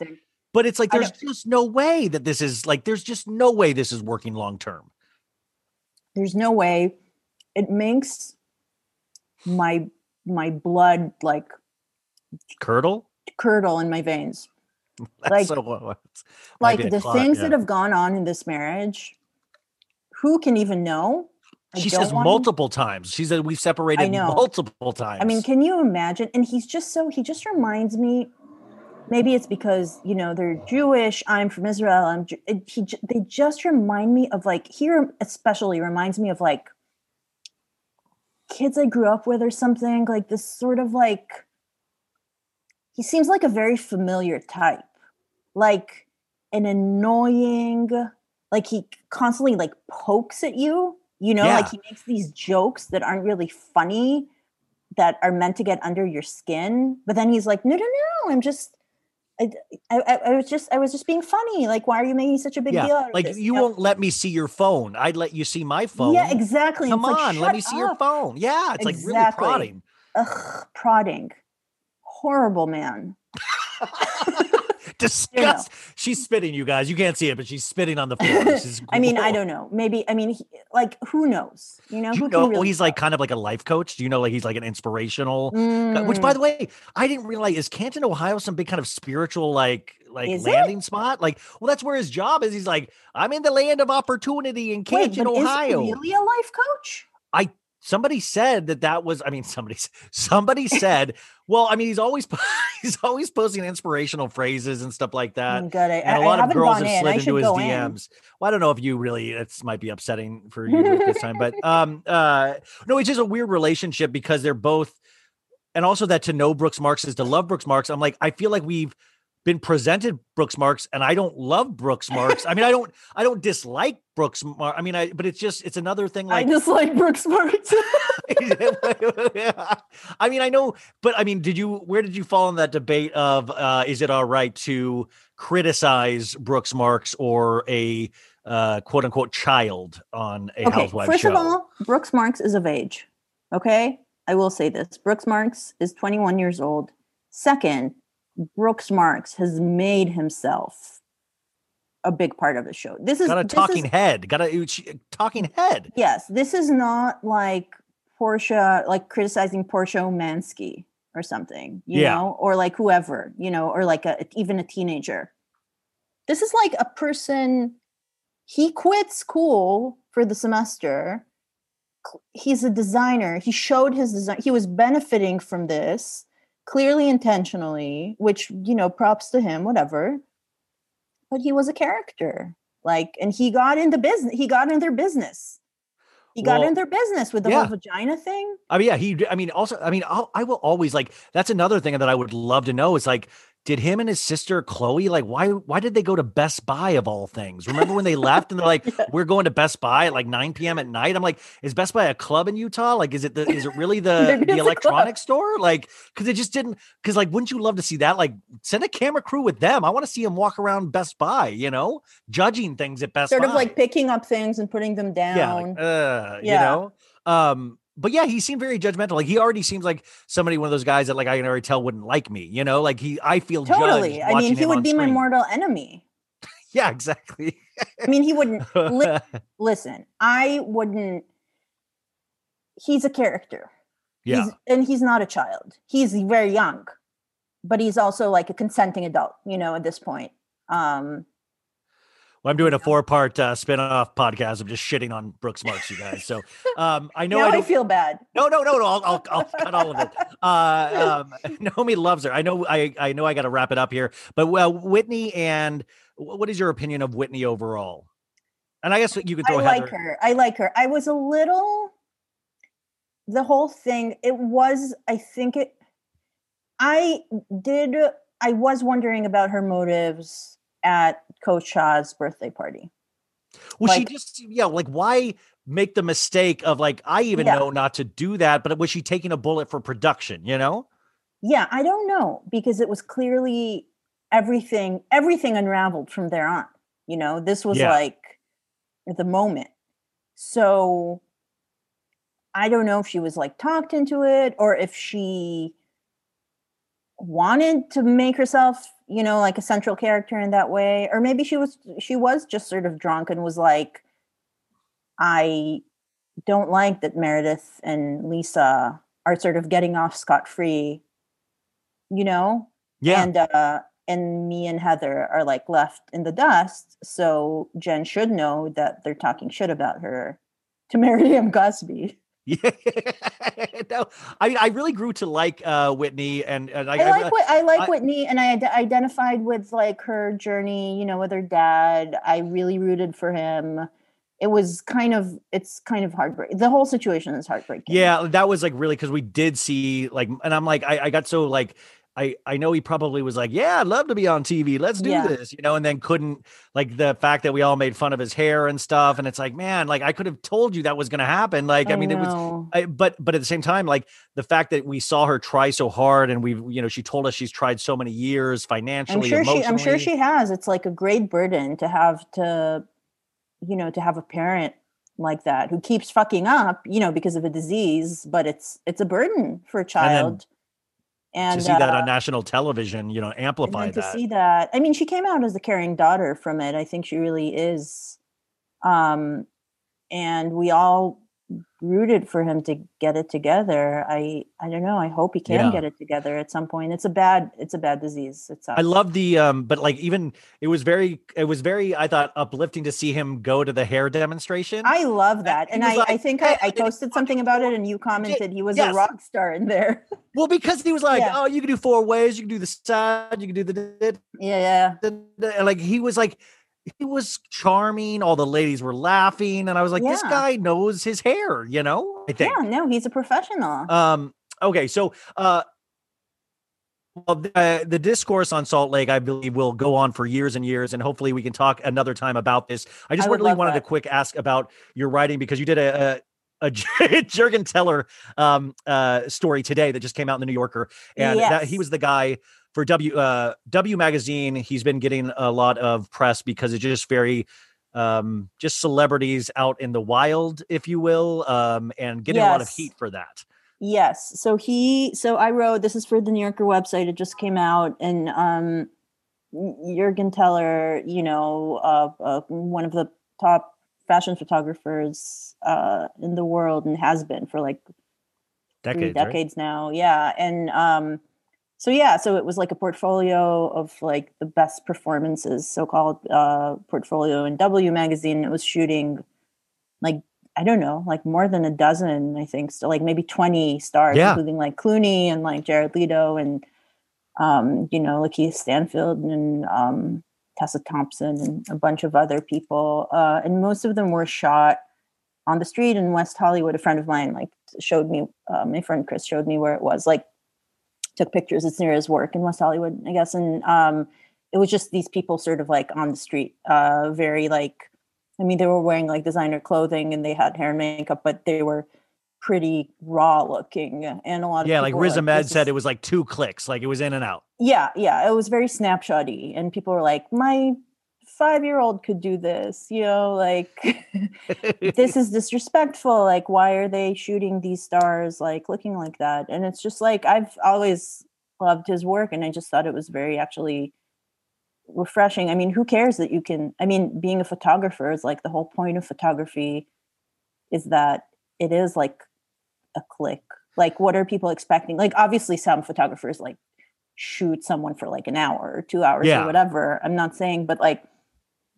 But it's like there's just no way that this is like there's just no way this is working long term. There's no way. It makes my my blood like Curdle. curdle in my veins. That's Like- so, Like the clot, things yeah. that have gone on in this marriage. Who can even know? I She says multiple times. She said we've separated multiple times. I mean, can you imagine? And he's just so he just reminds me. Maybe it's because you know they're Jewish. I'm from Israel. I'm. He. They just remind me of like here, especially reminds me of like kids I grew up with or something. Like this sort of like. He seems like a very familiar type, like an annoying. Like he constantly like pokes at you. You know, like he makes these jokes that aren't really funny that are meant to get under your skin but then he's like no no no i'm just I, I, I- was just I was just being funny. Like, why are you making such a big deal? yeah, of like this? you know? won't let me see your phone. I'd let you see my phone. Yeah, exactly. Come It's like, on, let me see your phone. Yeah, it's like really Exactly. prodding. Ugh, prodding. Horrible man. Disgust. She's spitting, you guys. You can't see it, but she's spitting on the floor. I mean, I don't know. Maybe I mean, he, like, who knows? You know, Do who know really he's like kind of like a life coach? Do you know like he's like an inspirational? guy- Which, by Mm, the way, I didn't realize is Canton, Ohio, some big kind of spiritual like like Is it? landing spot? Like, well, that's where his job is. He's like, I'm in the land of opportunity in wait, Canton, is Ohio. he really a life coach? Somebody said that that was i mean somebody somebody said well i mean he's always he's always posting inspirational phrases and stuff like that Oh, good. I, and a I- I lot of girls have in. slid into his go in. dms well i don't know if you really it's might be upsetting for you at this time but um uh no it's just a weird relationship because they're both and also that to know brooks marks is to love brooks marks i'm like i feel like we've been presented Brooks Marks and I don't love Brooks Marks. I mean, I don't I don't dislike Brooks Marks. I mean, I but it's just it's another thing like I just like Brooks Marks. I mean, I know, but I mean, did you where did you fall in that debate of uh is it all right to criticize Brooks Marks or a uh quote unquote child on a okay, housewife first show? of all, Brooks Marks is of age. Okay, I will say this: Brooks Marks is 21 years old. Second, Brooks Marks has made himself a big part of the show. This is got a talking is- head, got a talking head. yes, this is not like Portia, like criticizing Portia Umansky or something, you Yeah. know, or like whoever, you know, or like a, even a teenager. This is like a person. He quit school for the semester. He's a designer. He showed his design. He was benefiting from this clearly intentionally, which you know, props to him. Whatever. But he was a character, like, and he got into business. He got in their business. He got Well, in their business with the yeah. whole vagina thing. I mean, yeah, he. I mean, also, I mean, I'll, I will always like. That's another thing that I would love to know is like, did him and his sister Chloe like why why did they go to Best Buy of all things? Remember when they left and they're like, we're going to Best Buy at like 9 p.m. at night? I'm like, is Best Buy a club in Utah? Like, is it the is it really the the electronics store? Like, because it just didn't because like wouldn't you love to see that? Like, send a camera crew with them. I want to see them walk around Best Buy, you know, judging things at Best Sort Buy. of like picking up things and putting them down. yeah, like, uh, you know. Um, but yeah, he seemed very judgmental. Like he already seems like somebody, one of those guys that like I can already tell wouldn't like me. You know, like he, I feel totally. judged I mean, he would be my mortal enemy. Yeah, exactly. I mean, he wouldn't. li- listen, I wouldn't. He's a character. yeah, He's, and he's not a child. He's very young, but he's also like a consenting adult, you know, at this point. Um, well, I'm doing a four part uh, spin off podcast. I'm just shitting on Brooks Marks, you guys. So um, I know now I I, don't. feel bad. no, no, no, no. I'll, I'll, I'll cut all of it. Uh, um, Naomi loves her. I know. I, I know. I got to wrap it up here. But well, Whitney and what is your opinion of Whitney overall? And I guess you could I like Heather. her. I like her. I was a little. The whole thing. It was. I think it. I did. I was wondering about her motives at Coach Shah's birthday party. Was she just yeah? Like why make the mistake of like I even Yeah. know not to do that, but was she taking a bullet for production? You know? Yeah, I don't know because it was clearly everything. Everything unraveled from there on. You know, this was Yeah. like the moment. So I don't know if she was like talked into it or if she wanted to make herself, you know, like a central character in that way or maybe she was she was just sort of drunk and was like I don't like that Meredith and Lisa are sort of getting off scot free, you know? Yeah. And uh and me and Heather are like left in the dust. So Jen should know that they're talking shit about her to Mary M. Cosby. Yeah. no, I mean, I really grew to like uh Whitney and, and I, I like what I like I- Whitney, and I ide- identified with like her journey. You know, with her dad. I really rooted for him. It was kind of it's kind of heartbreaking. The whole situation is heartbreaking. yeah, that was like really because we did see like, and I'm like, I, I got so like, I I know he probably was like, yeah, I'd love to be on TV. Let's do Yeah. this, you know, and then couldn't like the fact that we all made fun of his hair and stuff, and it's like, man, like I could have told you that was gonna happen. Like, I, mean, it was. I, but but at the same time, like the fact that we saw her try so hard, and we've you know she told us she's tried so many years financially. I'm sure she. I'm sure she has. It's like a great burden to have to, you know, to have a parent like that who keeps fucking up, you know, because of a disease. But it's it's a burden for a child. And, to see that uh, on national television, you know, amplify then to see that i mean she came out as a caring daughter from it i think she really is um and we all rooted for him to get it together i i don't know i hope he can Yeah. get it together at some point it's a bad it's a bad disease it's I love the um, but like even it was very it was very I thought uplifting to see him go to the hair demonstration. i love that he and i like, i think "Hey, i, I posted something about it and you commented he was yes. a rock star in there well, because he was like, Yeah. oh, you can do four ways, you can do the side, you can do the, yeah yeah and, like he was like he was charming. All the ladies were laughing, and I was like, this guy knows his hair, you know. I think. yeah no he's a professional Um. Okay. So, uh, well, the, uh, the discourse on Salt Lake, I believe, will go on for years and years, and hopefully, we can talk another time about this. I just I really wanted to quick ask about your writing because you did a. a a Jürgen Teller um, uh, story today that just came out in the New Yorker, and that he was the guy for W uh, W magazine. He's been getting a lot of press because it's just very um, just celebrities out in the wild, if you will, um, and getting a lot of heat for that. Yes. So he, so I wrote, this is for the New Yorker website. It just came out and, um, Jürgen Teller, you know, uh, uh, one of the top fashion photographers, uh, in the world and has been for like three Decades, right? decades now. Yeah. And, um, so yeah, so it was like a portfolio of like the best performances, so-called uh, portfolio in W magazine. It was shooting like I don't know, like more than a dozen, I think, so like maybe twenty stars, Yeah. including like Clooney and like Jared Leto and um, you know, Lakeith Stanfield and um, Tessa Thompson and a bunch of other people, uh, and most of them were shot on the street in West Hollywood. A friend of mine like showed me, uh, my friend Chris showed me where it was. Like took pictures. It's near his work in West Hollywood, I guess. And um, it was just these people sort of like on the street, uh, very like, I mean, they were wearing like designer clothing and they had hair and makeup, but they were pretty raw looking. And a lot of Yeah, like Riz Ahmed "This said, it was like two clicks, like it was in and out. yeah, yeah, it was very snapshotty, and people were like, "My five-year-old could do this," you know, like this is disrespectful. Like, why are they shooting these stars like looking like that? And it's just like I've always loved his work, and I just thought it was very actually refreshing. I mean, who cares that you can? I mean, being a photographer is like the whole point of photography is that it is like a click. Like, what are people expecting? Like, obviously, some photographers like shoot someone for like an hour or two hours Yeah. or whatever. I'm not saying, but like,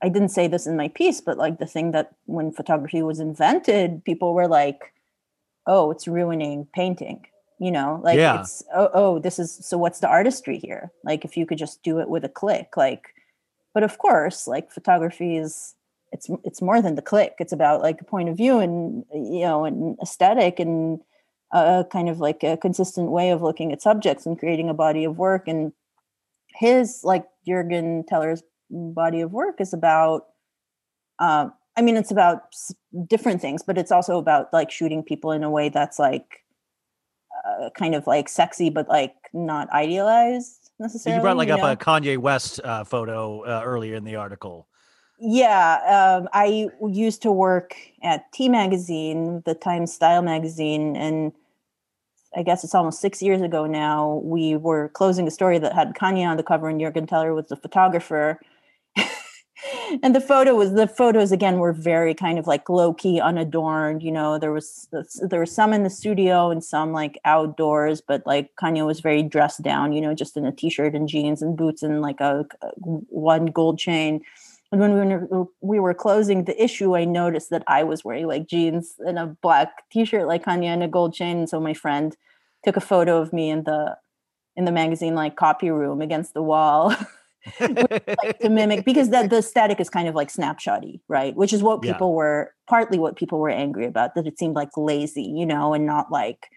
I didn't say this in my piece, but like the thing that when photography was invented, people were like, oh, it's ruining painting. You know, like Yeah. it's oh, oh, this is so what's the artistry here? Like if you could just do it with a click, like but of course, like photography is it's it's more than the click. It's about like a point of view and you know, and aesthetic and a kind of like a consistent way of looking at subjects and creating a body of work. And his like Jürgen Teller's body of work is about um I mean it's about s- different things, but it's also about like shooting people in a way that's like uh, kind of like sexy but like not idealized necessarily. you brought like up know? a Kanye West uh, photo uh, earlier in the article. Yeah, um, I used to work at T Magazine, the Times Style magazine, and I guess it's almost six years ago now. We were closing a story that had Kanye on the cover, and Jürgen Teller was the photographer. and the photo was the photos again were very kind of like low key, unadorned. You know, there was there was some in the studio and some like outdoors, but like Kanye was very dressed down. You know, just in a t shirt and jeans and boots and like a, a one gold chain. And when we were, we were closing the issue, I noticed that I was wearing like jeans and a black T-shirt, like Kanye, and a gold chain. And so my friend took a photo of me in the in the magazine like copy room against the wall like, to mimic because that the static is kind of like snapshotty, right? Which is what Yeah. people were partly what people were angry about that it seemed like lazy, you know, and not like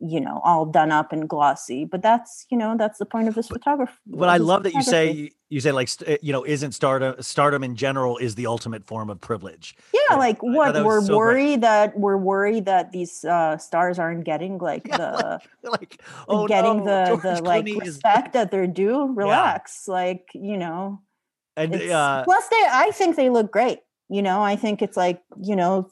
you know all done up and glossy. But that's you know that's the point of this photography. But I love that you say you say like you know isn't stardom stardom in general is the ultimate form of privilege. Yeah, Yeah, like what we're so great. worried that we're worried that these uh, stars aren't getting like Yeah, the like oh getting no, the George the like is- respect that they're due. Relax, like you know. and uh, plus, they I think they look great. You know, I think it's like you know,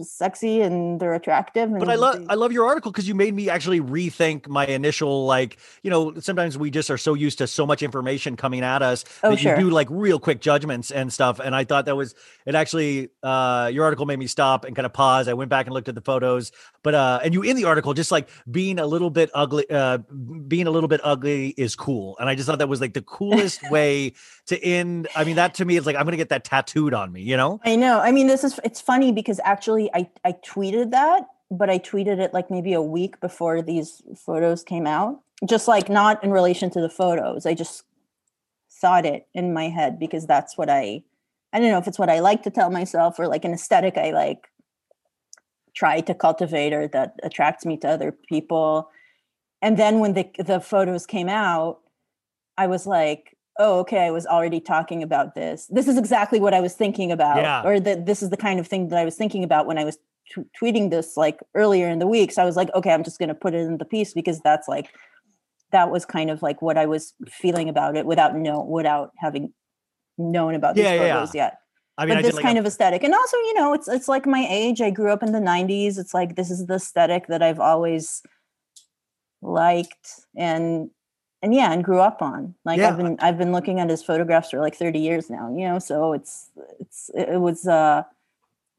sexy and they're attractive. And but I love I love your article because you made me actually rethink my initial like you know sometimes we just are so used to so much information coming at us Oh, that sure. you do like real quick judgments and stuff and I thought that was it actually uh your article made me stop and kind of pause I went back and looked at the photos but uh and you in the article just like being a little bit ugly uh being a little bit ugly is cool and I just thought that was like the coolest way to end I mean that to me is like I'm gonna get that tattooed on me you know I know. I mean, this is it's funny because actually I I tweeted that, but I tweeted it like maybe a week before these photos came out. Just like not in relation to the photos. I just thought it in my head because that's what I I don't know if it's what I like to tell myself or like an aesthetic I like try to cultivate or that attracts me to other people. And then when the the photos came out, I was like, oh, okay, I was already talking about this. This is exactly what I was thinking about, Yeah. or that this is the kind of thing that I was thinking about when I was t- tweeting this like earlier in the week. So I was like, okay, I'm just going to put it in the piece because that's like that was kind of like what I was feeling about it without know without having known about these Yeah, yeah, yeah. yet I mean I but did this like kind a- of aesthetic and also you know it's it's like my age i grew up in the 90s it's like this is the aesthetic that i've always liked and and yeah and grew up on like Yeah. i've been i've been looking at his photographs for like 30 years now you know so it's it's it was uh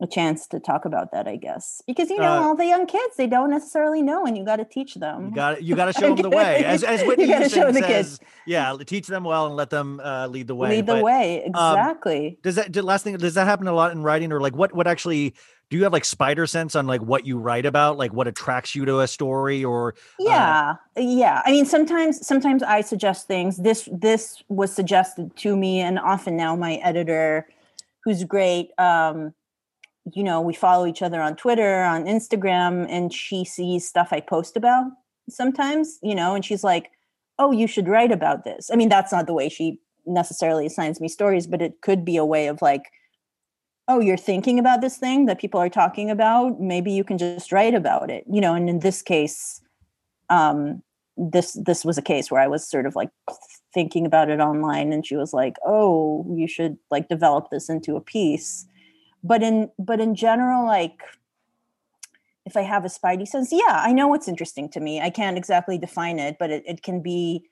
a chance to talk about that i guess because you know Uh, all the young kids they don't necessarily know and you got to teach them You got you got to show them the way, as as Whitney You Houston the kids. Yeah, teach them well and let them uh, lead the way. lead the But um, way exactly Does that last thing? Does that happen a lot in writing, or like what? What actually? Do you have like spider sense on like what you write about, like what attracts you to a story, or yeah yeah. I mean sometimes sometimes i suggest things. This this was suggested to me and often now my editor who's great um you know we follow each other on twitter on instagram and she sees stuff i post about sometimes, you know, and she's like, "Oh, you should write about this." I mean, that's not the way she necessarily assigns me stories, but it could be a way of like, "Oh, you're thinking about this thing that people are talking about. Maybe you can just write about it." You know, and in this case, um, this this was a case where I was sort of like thinking about it online, and she was like, "Oh, you should like develop this into a piece." But in but in general, like if I have a spidey sense, yeah, I know what's interesting to me. I can't exactly define it, but it, it can be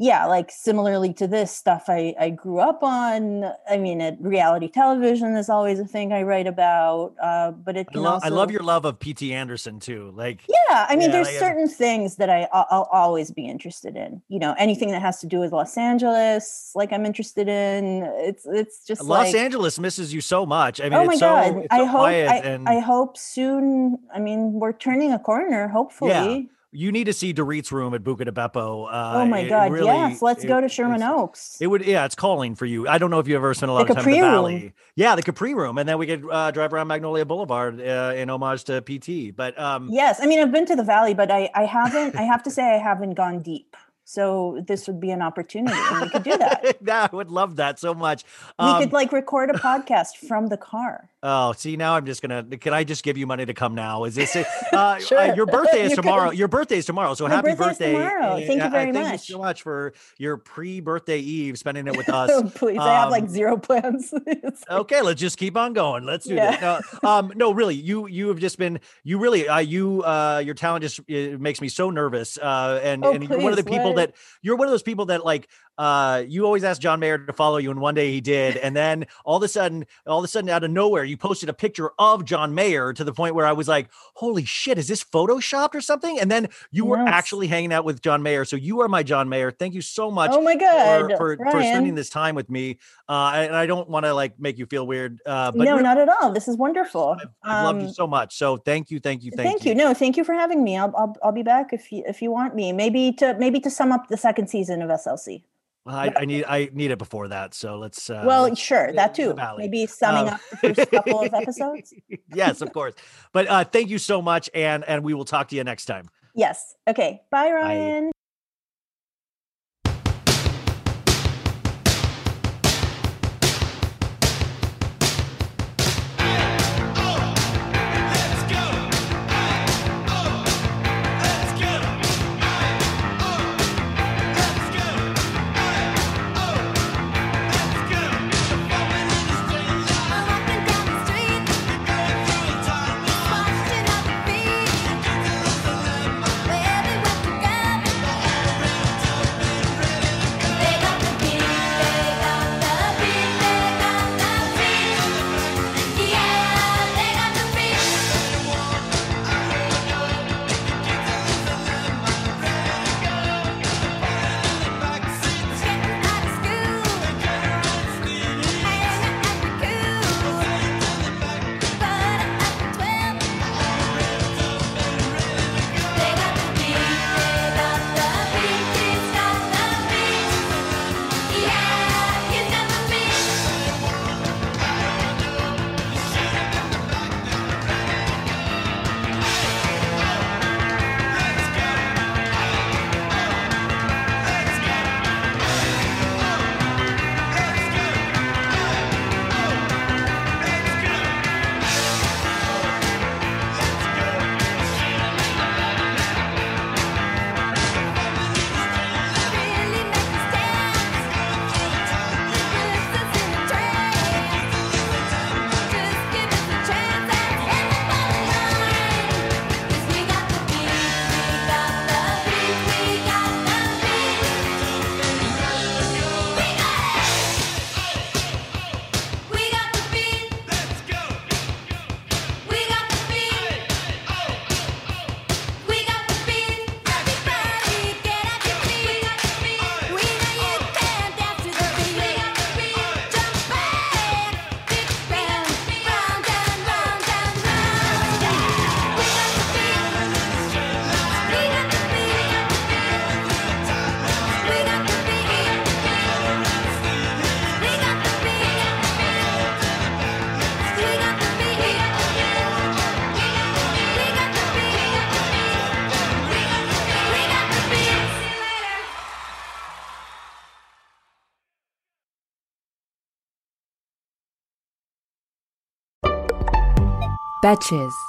yeah, like similarly to this stuff I, I grew up on. I mean, it, reality television is always a thing I write about, uh, but it I love, also. I love your love of P.T. Anderson too. Like, Yeah, I mean, Yeah, there's like, uh, certain things that I I'll, always be interested in. You know, anything that has to do with Los Angeles, like I'm interested in. It's it's just Los like, Angeles misses you so much. I mean, oh my it's so, god! it's so I hope quiet I, and I hope soon. I mean, we're turning a corner. Hopefully. You need to see Dorit's room at Buca di Beppo. Uh, oh my god! really- yes, let's it- go to Sherman Oaks. It would, yeah, it's calling for you. I don't know if you ever spent a lot The of time in Capri the Room. valley. Yeah, the Capri Room, and then we could uh, drive around Magnolia Boulevard uh, in homage to PT. But um, yes, I mean I've been to the valley, but I I haven't. I have to say I haven't gone deep. So this would be an opportunity, and we could do that. yeah, I would love that so much. we Um, could like record a podcast from the car. Oh, see, now I'm just gonna. Can I just give you money to come now? Is this it? Uh, Sure. uh, your birthday is tomorrow. Your birthday is tomorrow. So My happy birthday! tomorrow. Thank you uh, very thank much. you so much for your pre-birthday eve, spending it with us. Oh, please, I have like Um, zero plans. Okay, let's just keep on going. Let's do Yeah. this. No, um, no, really, you you have just been you really uh, you uh, your talent just makes me so nervous. Uh, and Oh, and you're one of the people what? that you're one of those people that like uh, you always asked John Mayer to follow you, and one day he did, and then all of a sudden, all of a sudden, out of nowhere, you posted a picture of John Mayer to the point where I was like, "Holy shit, is this photoshopped or something?" And then you were actually hanging out with John Mayer, so you are my John Mayer. Thank you so much oh my god, for, for Ryan. spending this time with me. Uh, and I don't want to like make you feel weird, uh, but no, not at all. This is wonderful. I've, I've loved you Um, so much. So thank you, thank you, thank, thank you. No, thank you for having me. I'll, I'll I'll be back if you if you want me. Maybe to maybe to sum up the second season of SLC. I, I need I need it before that. So let's. Uh, well, let's- sure, that too. Maybe summing Um, up the first couple of episodes. yes, of course. But uh, thank you so much, and and we will talk to you next time. Yes. Okay. Bye, Ryan. Wherever Betches.